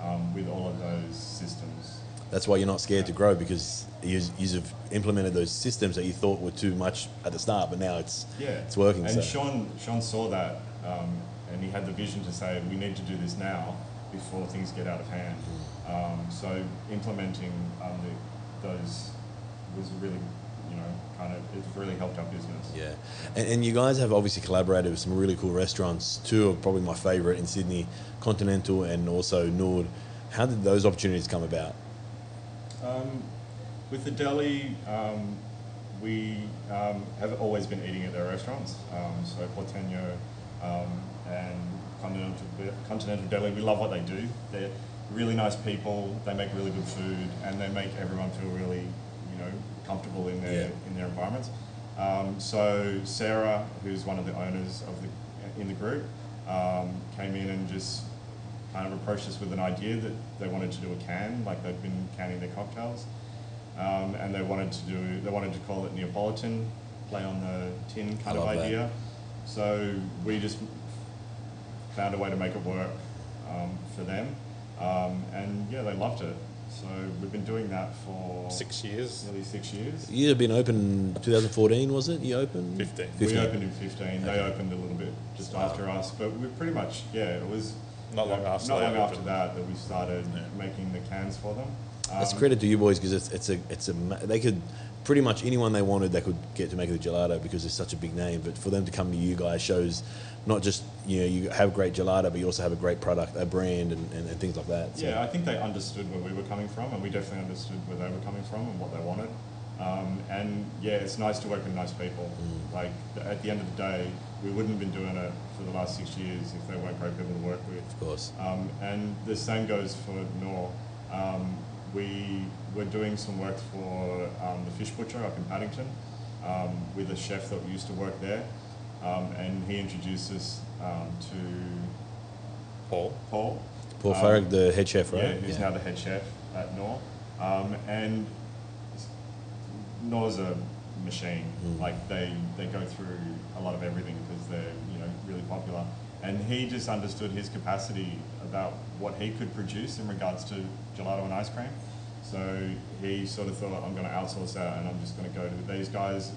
um, with all of those systems. That's why you're not scared to grow because you have implemented those systems that you thought were too much at the start, but now it's Yeah, it's working. And so. Sean, Sean saw that, um, and he had the vision to say, we need to do this now before things get out of hand. Mm. Um, so implementing um, the, those was really, you know, kind of it's really helped our business. Yeah, and, and you guys have obviously collaborated with some really cool restaurants. Two are probably my favourite in Sydney, Continental and also Nour. How did those opportunities come about? Um, with the deli, um, we um, have always been eating at their restaurants. Um, so Porteño um, and Continental, Continental Deli, we love what they do. They're really nice people. They make really good food, and they make everyone feel really, you know, comfortable in their Yeah. in their environments. Um, so Sarah, who's one of the owners of the in the group, um, came in and just kind of approached us with an idea that they wanted to do a can, like they'd been canning their cocktails, um, and they wanted to do they wanted to call it Neapolitan, play on the tin kind of love that. idea. So we just found a way to make it work um, for them, um, and yeah, they loved it. So we've been doing that for Six years. nearly six years. You had been open 2014, was it? You opened 15. We opened in 15. They opened a little bit just Wow. after us, but we pretty much, yeah, it was Not long after Not long after that that we started Yeah. making the cans for them. That's Um, credit to you boys because it's, it's a it's a they could pretty much anyone they wanted they could get to make the gelato because it's such a big name. But for them to come to you guys shows not just you know you have great gelato, but you also have a great product, a brand, and, and, and things like that. So, Yeah, I think they understood where we were coming from, and we definitely understood where they were coming from and what they wanted. Um, and yeah, it's nice to work with nice people. Mm. Like at the end of the day, we wouldn't have been doing it for the last six years if they weren't great people to work with. of course. Um, and the same goes for Nour. Um, we were doing some work for um, the fish butcher up in Paddington um, with a chef that used to work there. Um, and he introduced us um, to Paul. Paul. Paul Um, Farag, the head chef, right? Yeah, who's now the head chef at Nour. Um, and Nour's a machine. Like they they go through a lot of everything because they're you know really popular. And he just understood his capacity about what he could produce in regards to gelato and ice cream. So he sort of thought, I'm going to outsource that and I'm just going to go to these guys.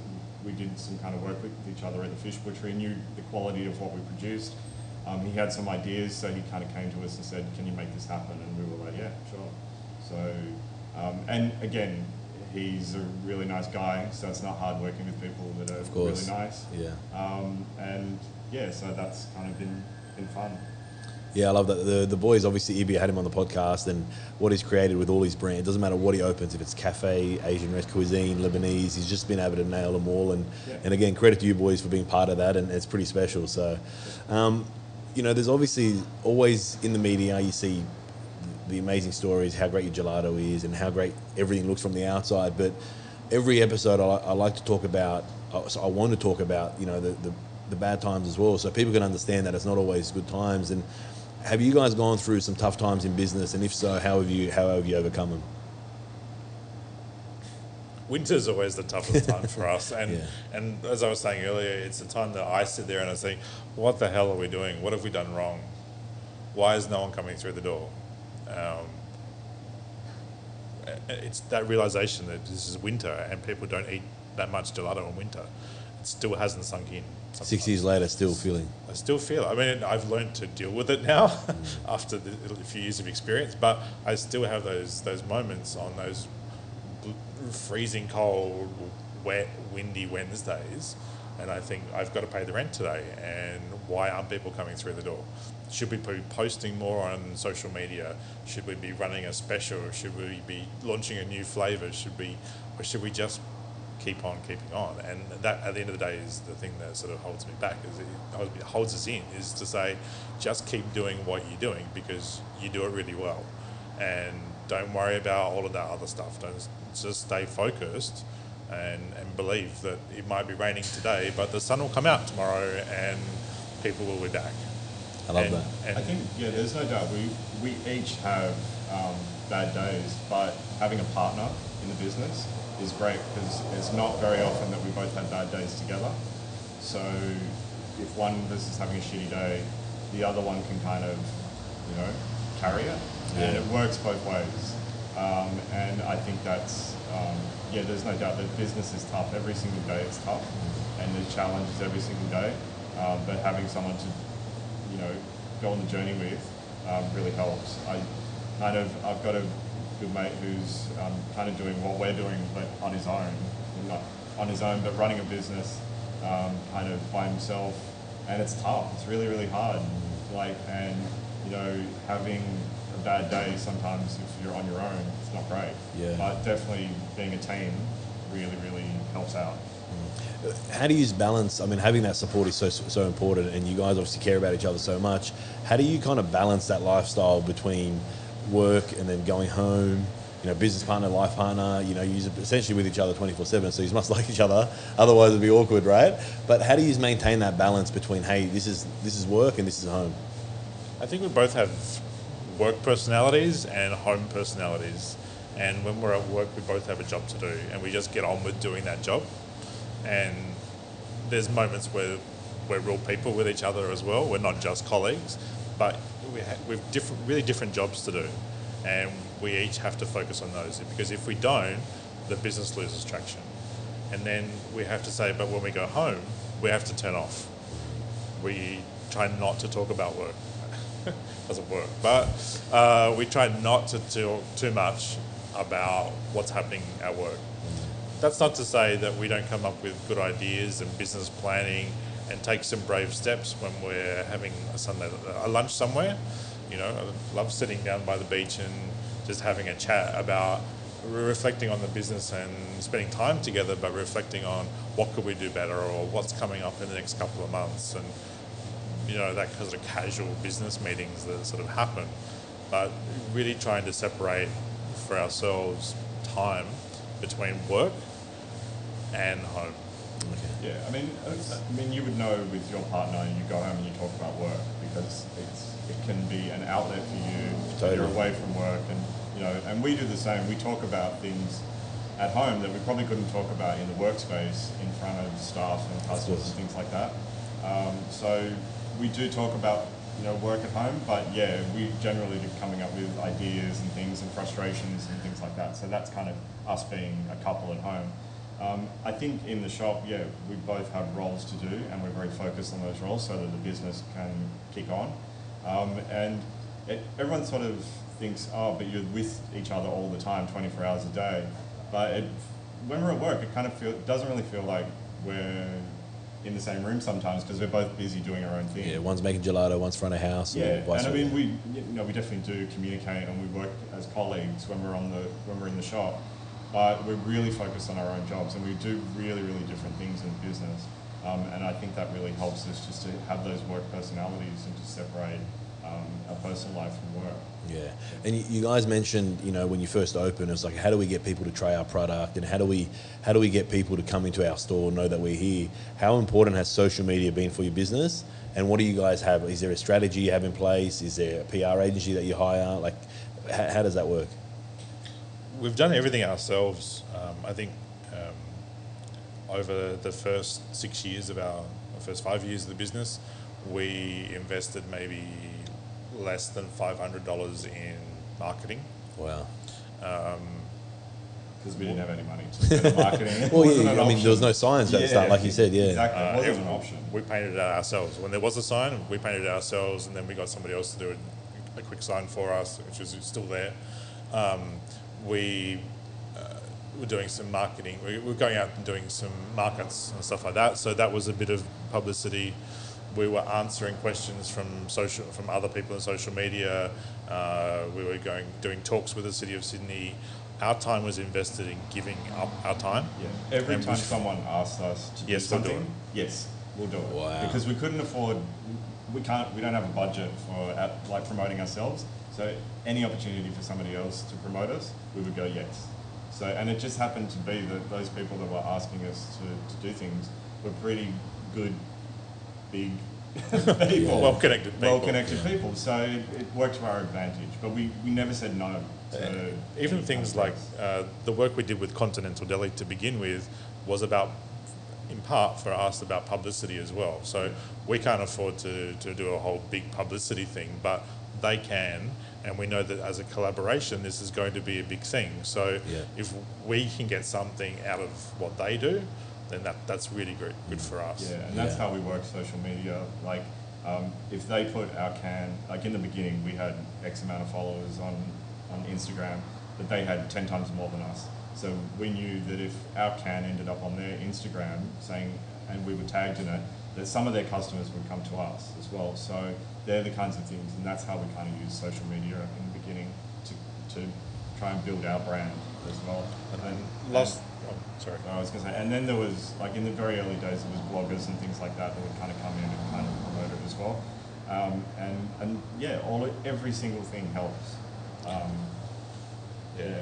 We did some kind of work with each other at the fish butchery, knew the quality of what we produced. Um, he had some ideas, so he kind of came to us and said, Can you make this happen? And we were like, Yeah, sure. So, um, and again, he's a really nice guy, so it's not hard working with people that are really nice. Yeah. Um, and yeah, so that's kind of been, been fun. Yeah, I love that. The the boys obviously Ibi had him on the podcast and what he's created with all his brands. It doesn't matter what he opens, if it's cafe, Asian rest cuisine, Lebanese, he's just been able to nail them all. And Yeah. and again, credit to you boys for being part of that, and it's pretty special. So, um, you know, there's obviously always in the media you see the amazing stories, how great your gelato is, and how great everything looks from the outside. But every episode, I, I like to talk about. So I want to talk about, you know, the, the the bad times as well, so people can understand that it's not always good times. And have you guys gone through some tough times in business? And if so, how have you how have you overcome them? winter's always the toughest time for us. And Yeah. and as I was saying earlier, it's the time that I sit there and I think, what the hell are we doing? What have we done wrong? Why is no one coming through the door? Um, it's that realization that this is winter and people don't eat that much gelato in winter. Still hasn't sunk in. Six years later, still feeling. I still feel. it. I mean, I've learned to deal with it now after the, a few years of experience. But I still have those those moments on those bl- freezing cold, wet, windy Wednesdays, and I think I've got to pay the rent today. And why aren't people coming through the door? Should we be posting more on social media? Should we be running a special? Should we be launching a new flavour? Should we, or should we just keep on keeping on. And that, at the end of the day, is the thing that sort of holds me back. Is it holds us in is to say, just keep doing what you're doing because you do it really well, and don't worry about all of that other stuff. Don't just stay focused. And, and believe that it might be raining today, but the sun will come out tomorrow and people will be back. I love And- that. and- I think, yeah, there's no doubt. We, we each have um, bad days, but having a partner in the business is great because it's not very often that we both have bad days together. So if one of us is having a shitty day, the other one can kind of, you know, carry it. And it works both ways. Um, and I think that's, um, yeah, there's no doubt that business is tough. Every single day it's tough. And there's challenges every single day. Um, but having someone to you know, go on the journey with um, really helps. I kind of, I've got a good mate who's um, kind of doing what we're doing, but on his own. Not on his own, but running a business um, kind of by himself. And it's tough. It's really, really hard. Like, and, you know, having a bad day sometimes if you're on your own, it's not great. Yeah. But definitely being a team really, really helps out. How do you balance? I mean, having that support is so so important, and you guys obviously care about each other so much. How do you kind of balance that lifestyle between work and then going home? You know, business partner, life partner. You know, you're essentially with each other twenty four seven, so you must like each other. Otherwise, it'd be awkward, right? But how do you maintain that balance between hey, this is this is work and this is home? I think we both have work personalities and home personalities. And when we're at work, we both have a job to do, and we just get on with doing that job. And there's moments where we're real people with each other as well. We're not just colleagues, but we ha- we've different, really different jobs to do, and we each have to focus on those. Because if we don't, the business loses traction. And then we have to say, but when we go home, we have to turn off. We try not to talk about work. Doesn't work, but uh, we try not to talk too much about what's happening at work. That's not to say that we don't come up with good ideas and business planning and take some brave steps when we're having a Sunday a lunch somewhere. You know, I love sitting down by the beach and just having a chat about reflecting on the business and spending time together, but reflecting on what could we do better or what's coming up in the next couple of months and you know that sort of casual business meetings that sort of happen, but really trying to separate for ourselves time between work and home. Yeah, I mean, I mean, you would know with your partner, and you go home and you talk about work because it's it can be an outlet for you. Totally. You're away from work, and you know, and we do the same. We talk about things at home that we probably couldn't talk about in the workspace in front of staff and customers and things like that. Um, so we do talk about you know work at home, but yeah, we generally are coming up with ideas and things and frustrations and things like that. So that's kind of us being a couple at home. Um, I think in the shop, yeah, we both have roles to do, and we're very focused on those roles so that the business can kick on. Um, and it, everyone sort of thinks, oh, but you're with each other all the time, 24 hours a day. But it, when we're at work, it kind of feel, doesn't really feel like we're in the same room sometimes because we're both busy doing our own thing. Yeah, one's making gelato, one's front of house. Yeah, vice and I mean, we you know we definitely do communicate and we work as colleagues when we're on the when we're in the shop, we're really focused on our own jobs and we do really really different things in business, um, and I think that really helps us just to have those work personalities and to separate um, our personal life from work. Yeah, and you, you guys mentioned, you know, when you first opened, it was like, how do we get people to try our product, and how do we, how do we get people to come into our store, know that we're here? How important has social media been for your business? And what do you guys have? Is there a strategy you have in place? Is there a PR agency that you hire? Like, how, how does that work? We've done everything ourselves. Um, I think um, over the first six years of our, the first five years of the business, we invested maybe less than five hundred dollars in marketing. Wow. Because we didn't have any money to spend on marketing. Well, yeah, an I mean, there was no signs at the start, like you said, yeah. Exactly, it Uh, wasn't an option. We painted it ourselves. When there was a sign, we painted it ourselves, and then we got somebody else to do a, a quick sign for us, which is still there. Um, we uh, were doing some marketing. We were going out and doing some markets and stuff like that. So that was a bit of publicity. We were answering questions from social from other people in social media. Uh, we were going doing talks with the city of Sydney. Our time was invested in giving up our time. Yeah. Every And time we- someone asks us to Yes, do we'll do it. yes, we'll do it. Wow. Because we couldn't afford, we can't, we don't have a budget for at, like promoting ourselves. So any opportunity for somebody else to promote us, we would go yes. So and it just happened to be that those people that were asking us to, to do things were pretty good, big people, Well connected people. well connected people. So it, it worked to our advantage. But we, we never said no. To even things like uh, the work we did with Continental Deli to begin with was about, in part, for us about publicity as well. So we can't afford to, to do a whole big publicity thing, but they can, and we know that as a collaboration, this is going to be a big thing. So Yeah. if we can get something out of what they do, then that, that's really good, good for us. Yeah, and that's Yeah. how we work social media. Like, um, if they put our can, like in the beginning, we had X amount of followers on, on Instagram, but they had 10 times more than us. So we knew that if our can ended up on their Instagram saying, and we were tagged in it, that some of their customers would come to us as well. So they're the kinds of things, and that's how we kind of use social media in the beginning to, to try and build our brand as well. And then And- last, oh, sorry. I was going to say, and then there was like in the very early days, there was bloggers and things like that that would kind of come in and kind of promote it as well. Um, and and yeah, all every single thing helps. Um, yeah.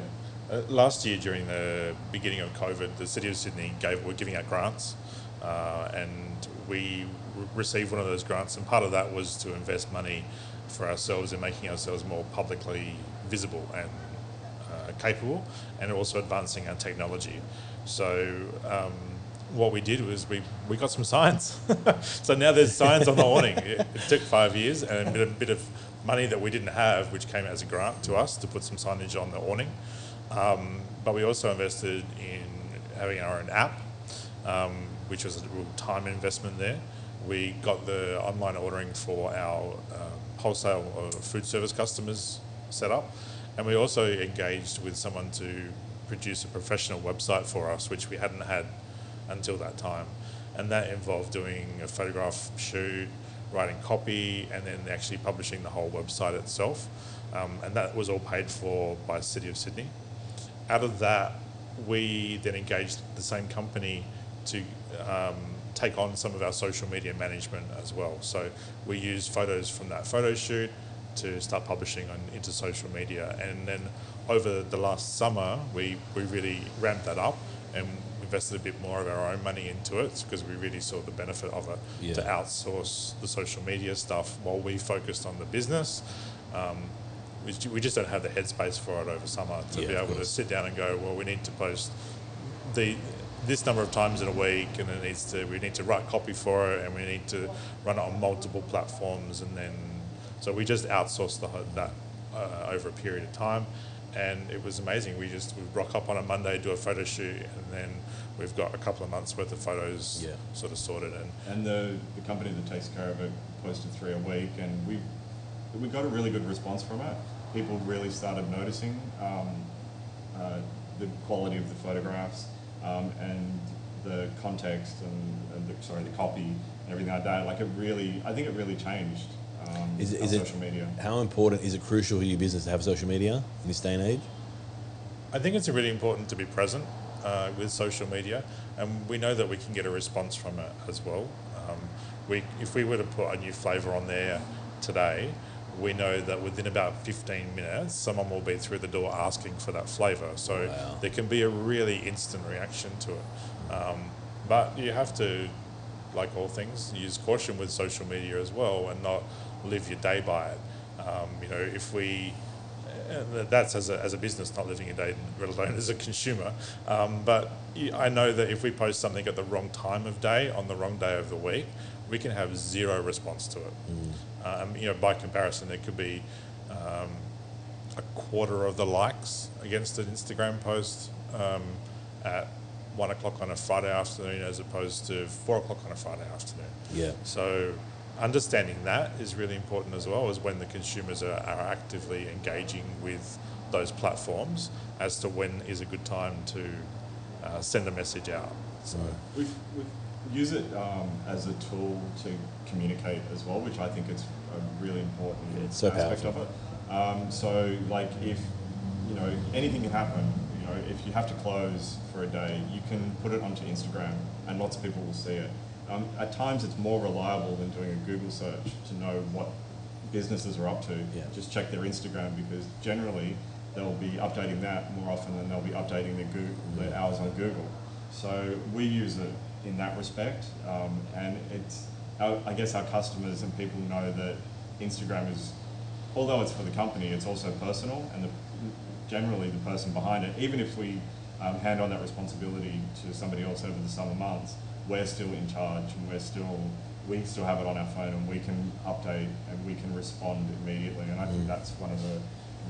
Uh, last year, during the beginning of COVID, the City of Sydney gave were giving out grants, uh, and we re- received one of those grants. And part of that was to invest money for ourselves in making ourselves more publicly visible and uh, capable, and also advancing our technology. So. Um, what we did was we, we got some signs. so now there's signs on the awning. It, it took five years and a bit, a bit of money that we didn't have, which came as a grant to us to put some signage on the awning. Um, but we also invested in having our own app, um, which was a real time investment there. We got the online ordering for our um, wholesale food service customers set up, and we also engaged with someone to produce a professional website for us, which we hadn't had until that time. And that involved doing a photograph shoot, writing copy, and then actually publishing the whole website itself. Um, and that was all paid for by City of Sydney. Out of that, we then engaged the same company to um, take on some of our social media management as well. So we use photos from that photo shoot to start publishing on into social media. And then over the last summer, we, we really ramped that up and invested a bit more of our own money into it because we really saw the benefit of it to outsource the social media stuff while we focused on the business. Um, we, we just don't have the headspace for it over summer to Yeah, be able to sit down and go, well, we need to post the this number of times in a week, and it needs to we need to write copy for it, and we need to run it on multiple platforms, and then so we just outsourced the, whole- that uh, over a period of time, and it was amazing. We just we rock up on a Monday, do a photo shoot, and then we've got a couple of months worth of photos Yeah. sort of sorted, and And the, the company that takes care of it posted three a week, and we we got a really good response from it. People really started noticing um, uh, the quality of the photographs um, and the context and, and the, sorry the copy and everything like that. Like it really, I think it really changed. Um, Is it, our is it social media? how important is it crucial for your business to have social media in this day and age? I think it's really important to be present uh, with social media, and we know that we can get a response from it as well. Um, we, if we were to put a new flavour on there today, we know that within about 15 minutes, someone will be through the door asking for that flavour. So Wow. there can be a really instant reaction to it. Um, but you have to, like all things, use caution with social media as well and not live your day by it. Um, you know, if we uh, that's as a, as a business, not living a day, let alone as a consumer. Um, but I know that if we post something at the wrong time of day, on the wrong day of the week, we can have zero response to it. Um, you know, by comparison, there could be um, a quarter of the likes against an Instagram post um, at one o'clock on a Friday afternoon as opposed to four o'clock on a Friday afternoon. Yeah. So understanding that is really important as well as when the consumers are, are actively engaging with those platforms as to when is a good time to uh, send a message out. So We've, we've used it um, as a tool to communicate as well, which I think is a really important so aspect powerful. of it. Um, so, like, if you know anything can happen, you know, if you have to close for a day, you can put it onto Instagram, and lots of people will see it. Um, at times, it's more reliable than doing a Google search to know what businesses are up to. Yeah. Just check their Instagram because generally they'll be updating that more often than they'll be updating their Google, their hours on Google. So we use it in that respect, um, and it's. Our, I guess our customers and people know that Instagram is, although it's for the company, it's also personal, and the, generally the person behind it. Even if we um, hand on that responsibility to somebody else over the summer months, we're still in charge, and we're still we still have it on our phone, and we can update and we can respond immediately. And I think that's one of the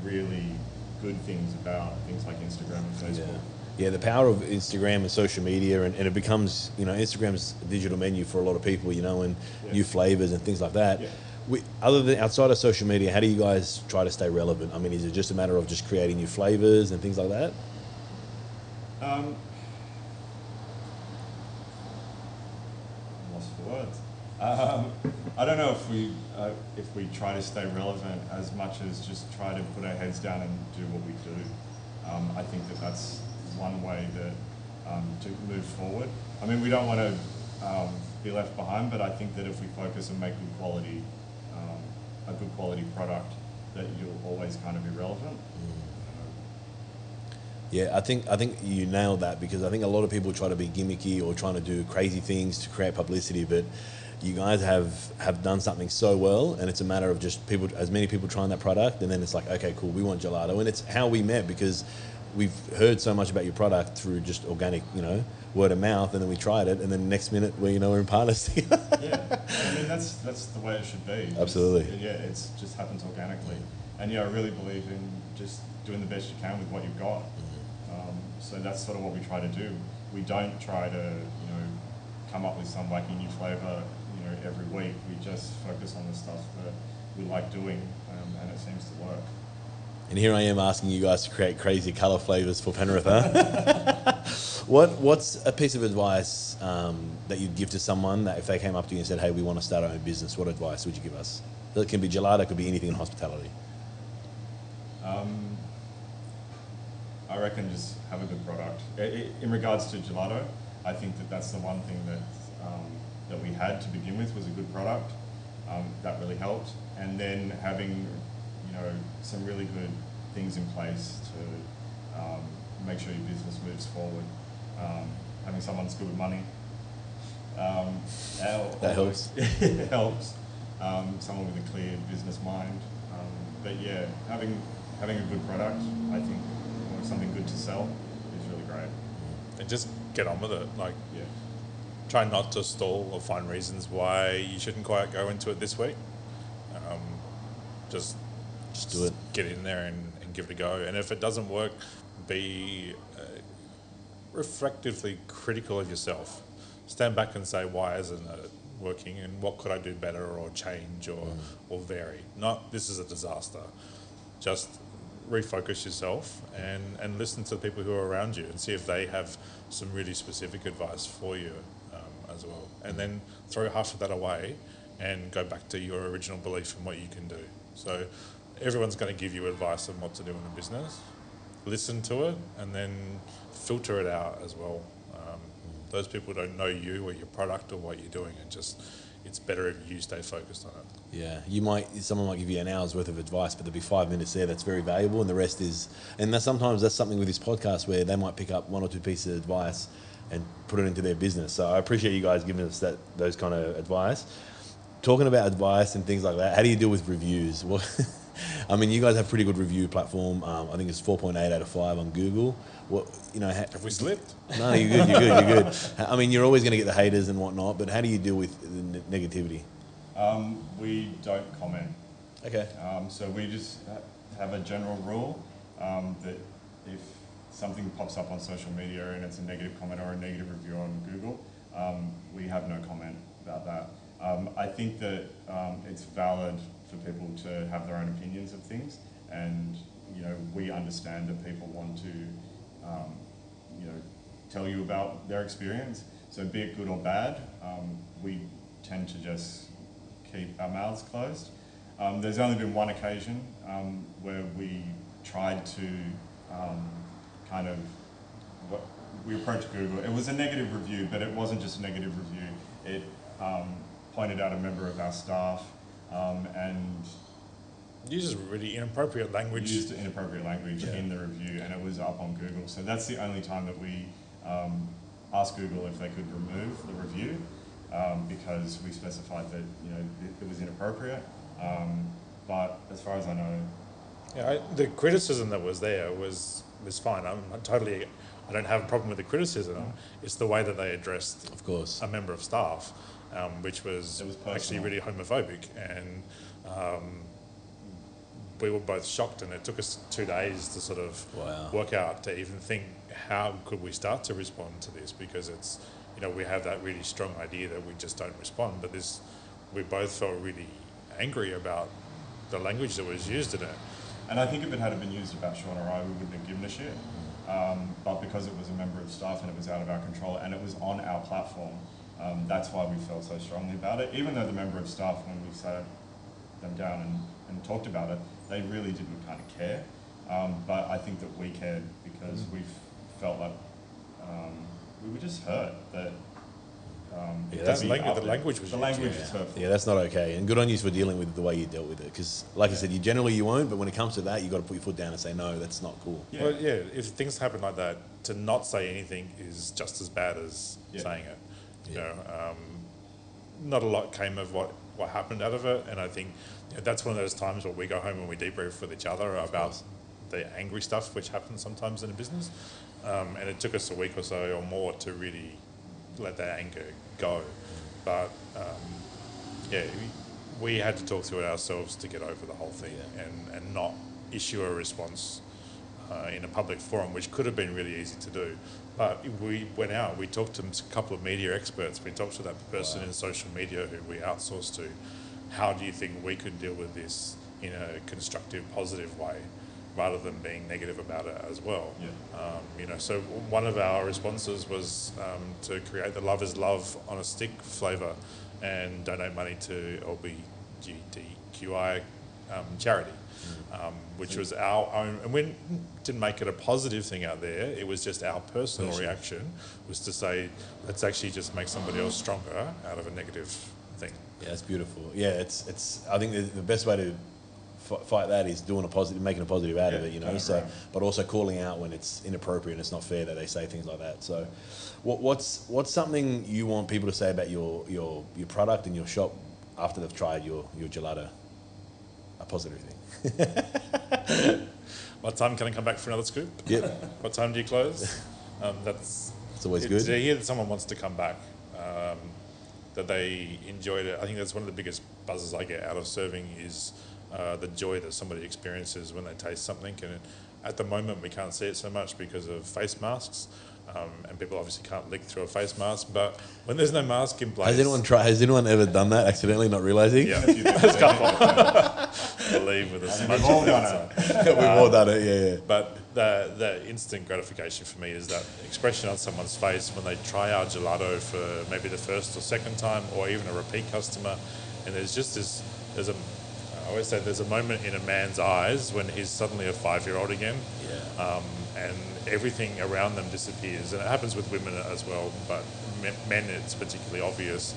really good things about things like Instagram and Facebook. Yeah. Yeah, the power of Instagram and social media, and, and it becomes, you know, Instagram's a digital menu for a lot of people, you know, and Yeah. new flavors and things like that. Yeah. We, other than outside of social media, how do you guys try to stay relevant? I mean, is it just a matter of just creating new flavors and things like that? Um, lost for words. Um, I don't know if we uh, if we try to stay relevant as much as just try to put our heads down and do what we do. Um, I think that that's one way that um, to move forward. I mean, we don't want to um, be left behind, but I think that if we focus and make good quality, um, a good quality product, that you'll always kind of be relevant. Yeah, I think I think you nailed that because I think a lot of people try to be gimmicky or trying to do crazy things to create publicity, but you guys have have done something so well, and it's a matter of just people, as many people trying that product, and then it's like, okay, cool, we want gelato, and it's how we met because we've heard so much about your product through just organic, you know, word of mouth, and then we tried it, and then next minute we, you know, we're in partners together. yeah, I mean that's that's the way it should be. It's- Absolutely. yeah, it's just happens organically, and yeah, I really believe in just doing the best you can with what you've got. Um, so that's sort of what we try to do. We don't try to you know come up with some wacky new flavour you know every week. We just focus on the stuff that we like doing, um, and it seems to work. And here I am asking you guys to create crazy color flavors for Penrith, huh? what What's a piece of advice um, that you'd give to someone that if they came up to you and said, "Hey, we want to start our own business," what advice would you give us? It can be gelato, it could be anything in hospitality. Um, I reckon just have a good product. In regards to gelato, I think that that's the one thing that um, that we had to begin with was a good product. Um, that really helped, and then having you know some really good things in place to um, make sure your business moves forward. Um, having someone that's good with money. Um, That helps. it helps. Um, someone with a clear business mind. Um, but yeah, having having a good product, I think, or something good to sell, is really great. And just get on with it. Like, Yeah. try not to stall or find reasons why you shouldn't quite go into it this week. Um, just Just do it. Get in there and, and give it a go. And if it doesn't work, be uh, reflectively critical of yourself. Stand back and say, why isn't it working, and what could I do better, or change, or or vary. Not this is a disaster. Just refocus yourself and, and listen to the people who are around you and see if they have some really specific advice for you um, as well. And then throw half of that away and go back to your original belief in what you can do. So everyone's going to give you advice on what to do in a business. Listen to it and then filter it out as well. Um, those people don't know you or your product or what you're doing. and just it's better if you stay focused on it. Yeah, you might. Someone might give you an hour's worth of advice, but there'll be five minutes there that's very valuable, and the rest is. And that's, sometimes that's something with this podcast where they might pick up one or two pieces of advice and put it into their business. So I appreciate you guys giving us that those kind of advice. Talking about advice and things like that, how do you deal with reviews? What, I mean, you guys have a pretty good review platform. Um, I think it's four point eight out of five on Google. What you know? Ha- Have we slipped? no, you're good. You're good. You're good. I mean, you're always going to get the haters and whatnot, but how do you deal with the ne- negativity? Um, we don't comment. Okay. Um, so we just have a general rule um, that if something pops up on social media and it's a negative comment or a negative review on Google, um, we have no comment about that. Um, I think that um, it's valid for people to have their own opinions of things, and you know we understand that people want to, um, you know, tell you about their experience. So be it good or bad, um, we tend to just keep our mouths closed. Um, there's only been one occasion um, where we tried to um, kind of we approached Google. It was a negative review, but it wasn't just a negative review. It um, pointed out a member of our staff um, and Uses really inappropriate language. used inappropriate language Yeah. in the review, and it was up on Google. So that's the only time that we um, asked Google if they could remove the review um, because we specified that you know it, it was inappropriate. Um, but as far as I know, Yeah, I, the criticism that was there was was fine. I'm, I'm totally. I don't have a problem with the criticism. It's the way that they addressed Of course. a member of staff, um, which was, was actually really homophobic, and um, we were both shocked. And it took us two days to sort of Wow. work out to even think how could we start to respond to this because it's you know we have that really strong idea that we just don't respond, but this we both felt really angry about the language that was used in it. and I think if it had been used about Sean or I, we wouldn't have given a shit. Um, but because it was a member of staff and it was out of our control and it was on our platform, um, that's why we felt so strongly about it. Even though the member of staff, when we sat them down and, and talked about it, they really didn't kind of care. Um, but I think that we cared because we felt like um, we were just hurt that. Um, Yeah, it that's could language- up the language was the used, language yeah. is hurtful. Yeah, that's not okay. And good on you for dealing with the way you dealt with it. Because, like I said, you generally you won't, but when it comes to that, you have got to put your foot down and say no, that's not cool. Yeah. Well, yeah, if things happen like that, to not say anything is just as bad as Yeah. saying it. You Yeah. know, um, not a lot came of what, what happened out of it, and I think you know, that's one of those times where we go home and we debrief with each other about the angry stuff which happens sometimes in a business. Um, and it took us a week or so or more to really let that anger go. But um, yeah, we, we had to talk through it ourselves to get over the whole thing Yeah. and, and not issue a response uh, in a public forum, which could have been really easy to do. But we went out, we talked to a couple of media experts, we talked to that person Wow. in social media who we outsourced to. How do you think we could deal with this in a constructive, positive way, rather than being negative about it as well? Yeah. Um, you know, so one of our responses was um, to create the Love is Love on a stick flavour and donate money to LBGTQI um, charity, um, which was our own, and we didn't make it a positive thing out there. It was just our personal reaction was to say, let's actually just make somebody else stronger out of a negative thing. Yeah, that's beautiful. Yeah, it's it's. I think the, the best way to f- fight that is doing a positive, making a positive out of it. You know, so around. but also calling out when it's inappropriate and it's not fair that they say things like that. So, what, what's what's something you want people to say about your your your product and your shop after they've tried your your gelato? Positive thing. What time can I come back for another scoop? Yep, What time do you close? Um, that's it's always to good. To hear that someone wants to come back, um, that they enjoyed it. I think that's one of the biggest buzzes I get out of serving is uh, the joy that somebody experiences when they taste something. And at the moment, we can't see it so much because of face masks, um, and people obviously can't lick through a face mask. But when there's no mask in place, Has anyone tried? Has anyone ever done that accidentally, not realizing? Yeah, If you think about believe with a smudge We've all on done outside. it. We've all done it. Yeah, yeah. But the, the instant gratification for me is that expression on someone's face when they try our gelato for maybe the first or second time, or even a repeat customer, and there's just this. There's a. I always say there's a moment in a man's eyes when he's suddenly a five-year-old again, Yeah. um, and everything around them disappears. And it happens with women as well, but men, it's particularly obvious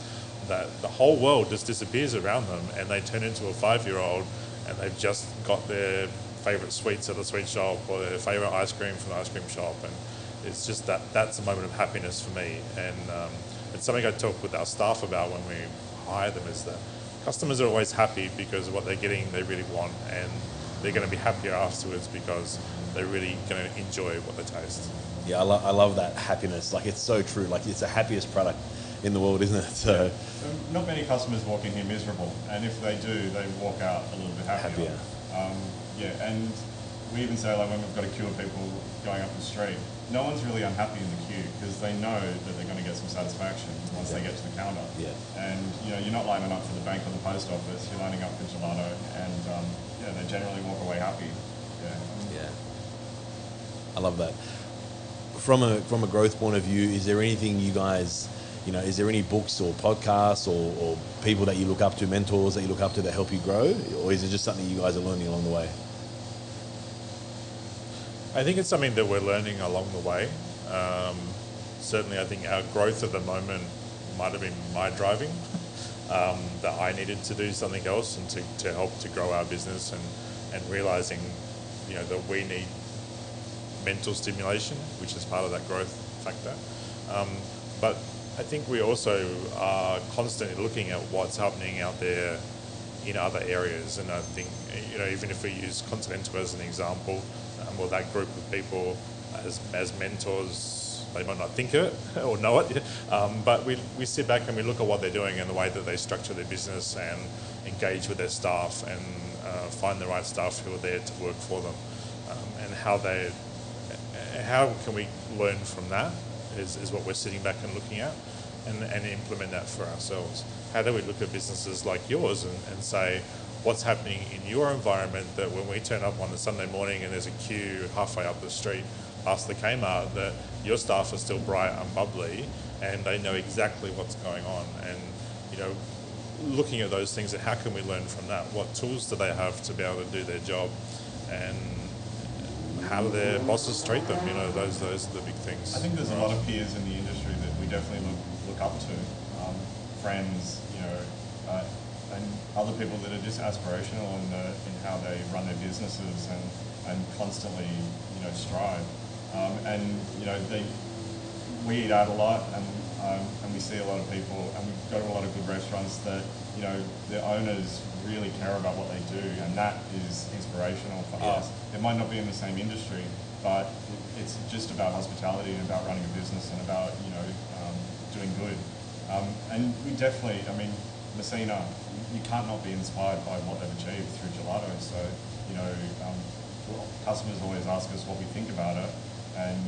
that the whole world just disappears around them, and they turn into a five-year-old, and they've just got their favourite sweets at the sweet shop or their favourite ice cream from the ice cream shop, and it's just that that's a moment of happiness for me, and um, it's something I talk with our staff about when we hire them is that customers are always happy because what they're getting they really want, and they're going to be happier afterwards because they're really going to enjoy what they taste. Yeah, I, lo- I love that happiness. Like it's so true. Like it's the happiest product in the world, isn't it? So So not many customers walk in here miserable, and if they do, they walk out a little bit happier. Happier. Um, yeah, and we even say like when we've got a queue of people going up the street, no one's really unhappy in the queue because they know that they're going to get some satisfaction once they get to the counter. Yeah. And you know, you're not lining up for the bank or the post office. You're lining up for gelato, and um, yeah, they generally walk away happy. Yeah. yeah, I love that. From a from a growth point of view, is there anything you guys, you know, is there any books or podcasts or, or people that you look up to, mentors that you look up to that help you grow, or is it just something you guys are learning along the way? I think it's something that we're learning along the way. Um, certainly, I think our growth at the moment might have been my driving. Um, that I needed to do something else and to, to help to grow our business and, and realizing, you know, that we need mental stimulation, which is part of that growth factor. Um, but I think we also are constantly looking at what's happening out there in other areas. And I think, you know, even if we use Continental as an example, um, well, that group of people as, as mentors, they might not think of it or know it, um, but we, we sit back and we look at what they're doing and the way that they structure their business and engage with their staff and uh, find the right staff who are there to work for them um, and how they, how can we learn from that is, is what we're sitting back and looking at and, and implement that for ourselves. How do we look at businesses like yours and, and say, what's happening in your environment that when we turn up on a Sunday morning and there's a queue halfway up the street past the Kmart, that your staff are still bright and bubbly and they know exactly what's going on. And, you know, looking at those things and how can we learn from that? What tools do they have to be able to do their job? And how do their bosses treat them? You know, those those are the big things. I think there's a lot of peers in the industry that we definitely look, look up to. Um, friends, you know, uh, and other people that are just aspirational in, the, in how they run their businesses and, and constantly, you know, strive. Um, and, you know, they, we eat out a lot and, um, see a lot of people and we go to a lot of good restaurants that, you know, the owners really care about what they do and that is inspirational for Yeah. us. It might not be in the same industry, but it's just about hospitality and about running a business and about, you know, um, doing good. Um, and we definitely, I mean, Messina, you can't not be inspired by what they've achieved through gelato. So, you know, um, well, customers always ask us what we think about it, and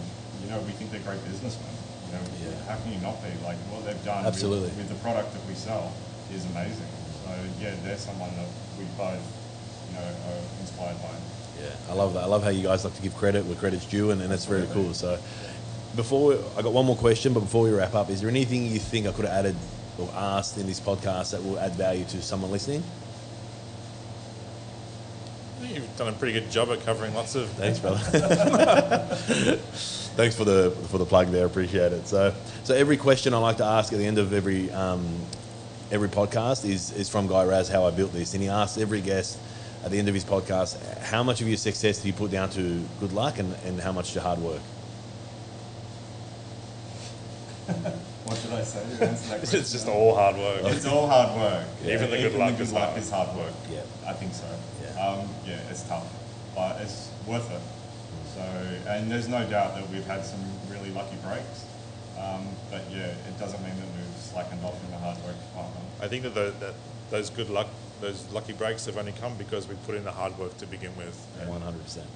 you know, we think they're great businessmen. You know, Yeah. how can you not be? Like what they've done Absolutely. With, with the product that we sell is amazing. So yeah, they're someone that we both, you know, are inspired by. Yeah, I love that. I love how you guys like to give credit where credit's due, and, and that's very cool. So, before we, I got one more question, but before we wrap up, is there anything you think I could have added or asked in this podcast that will add value to someone listening? You've done a pretty good job at covering lots of. Thanks, brother. Thanks for the for the plug there. I appreciate it. So, so every question I like to ask at the end of every um, every podcast is is from Guy Raz how I built this, and he asks every guest at the end of his podcast how much of your success do you put down to good luck and, and how much to hard work. What should I say to answer that question? It's just all hard work. It's all hard work. Even the good Even luck the good is luck hard. is hard work. Yeah. I think so. Yeah. Um, yeah, it's tough, but it's worth it. So, and there's no doubt that we've had some really lucky breaks. Um, but yeah, it doesn't mean that we've slackened off in the hard work department. I think that, the, that those good luck, those lucky breaks have only come because we put in the hard work to begin with. One hundred percent.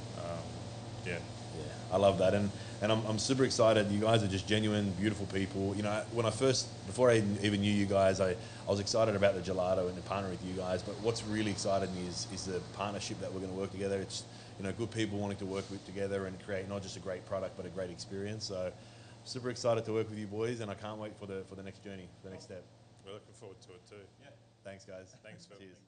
yeah, Yeah, I love that, and and I'm, I'm super excited. You guys are just genuine, beautiful people. You know, when I first, before I even knew you guys, I, I was excited about the gelato and the partner with you guys. But what's really excited me is is the partnership that we're going to work together. It's you know good people wanting to work with together and create not just a great product but a great experience. So super excited to work with you boys, and I can't wait for the for the next journey, the next step. we're looking forward to it too. Yeah. Thanks, guys. Thanks, Phil. Cheers. Thank you.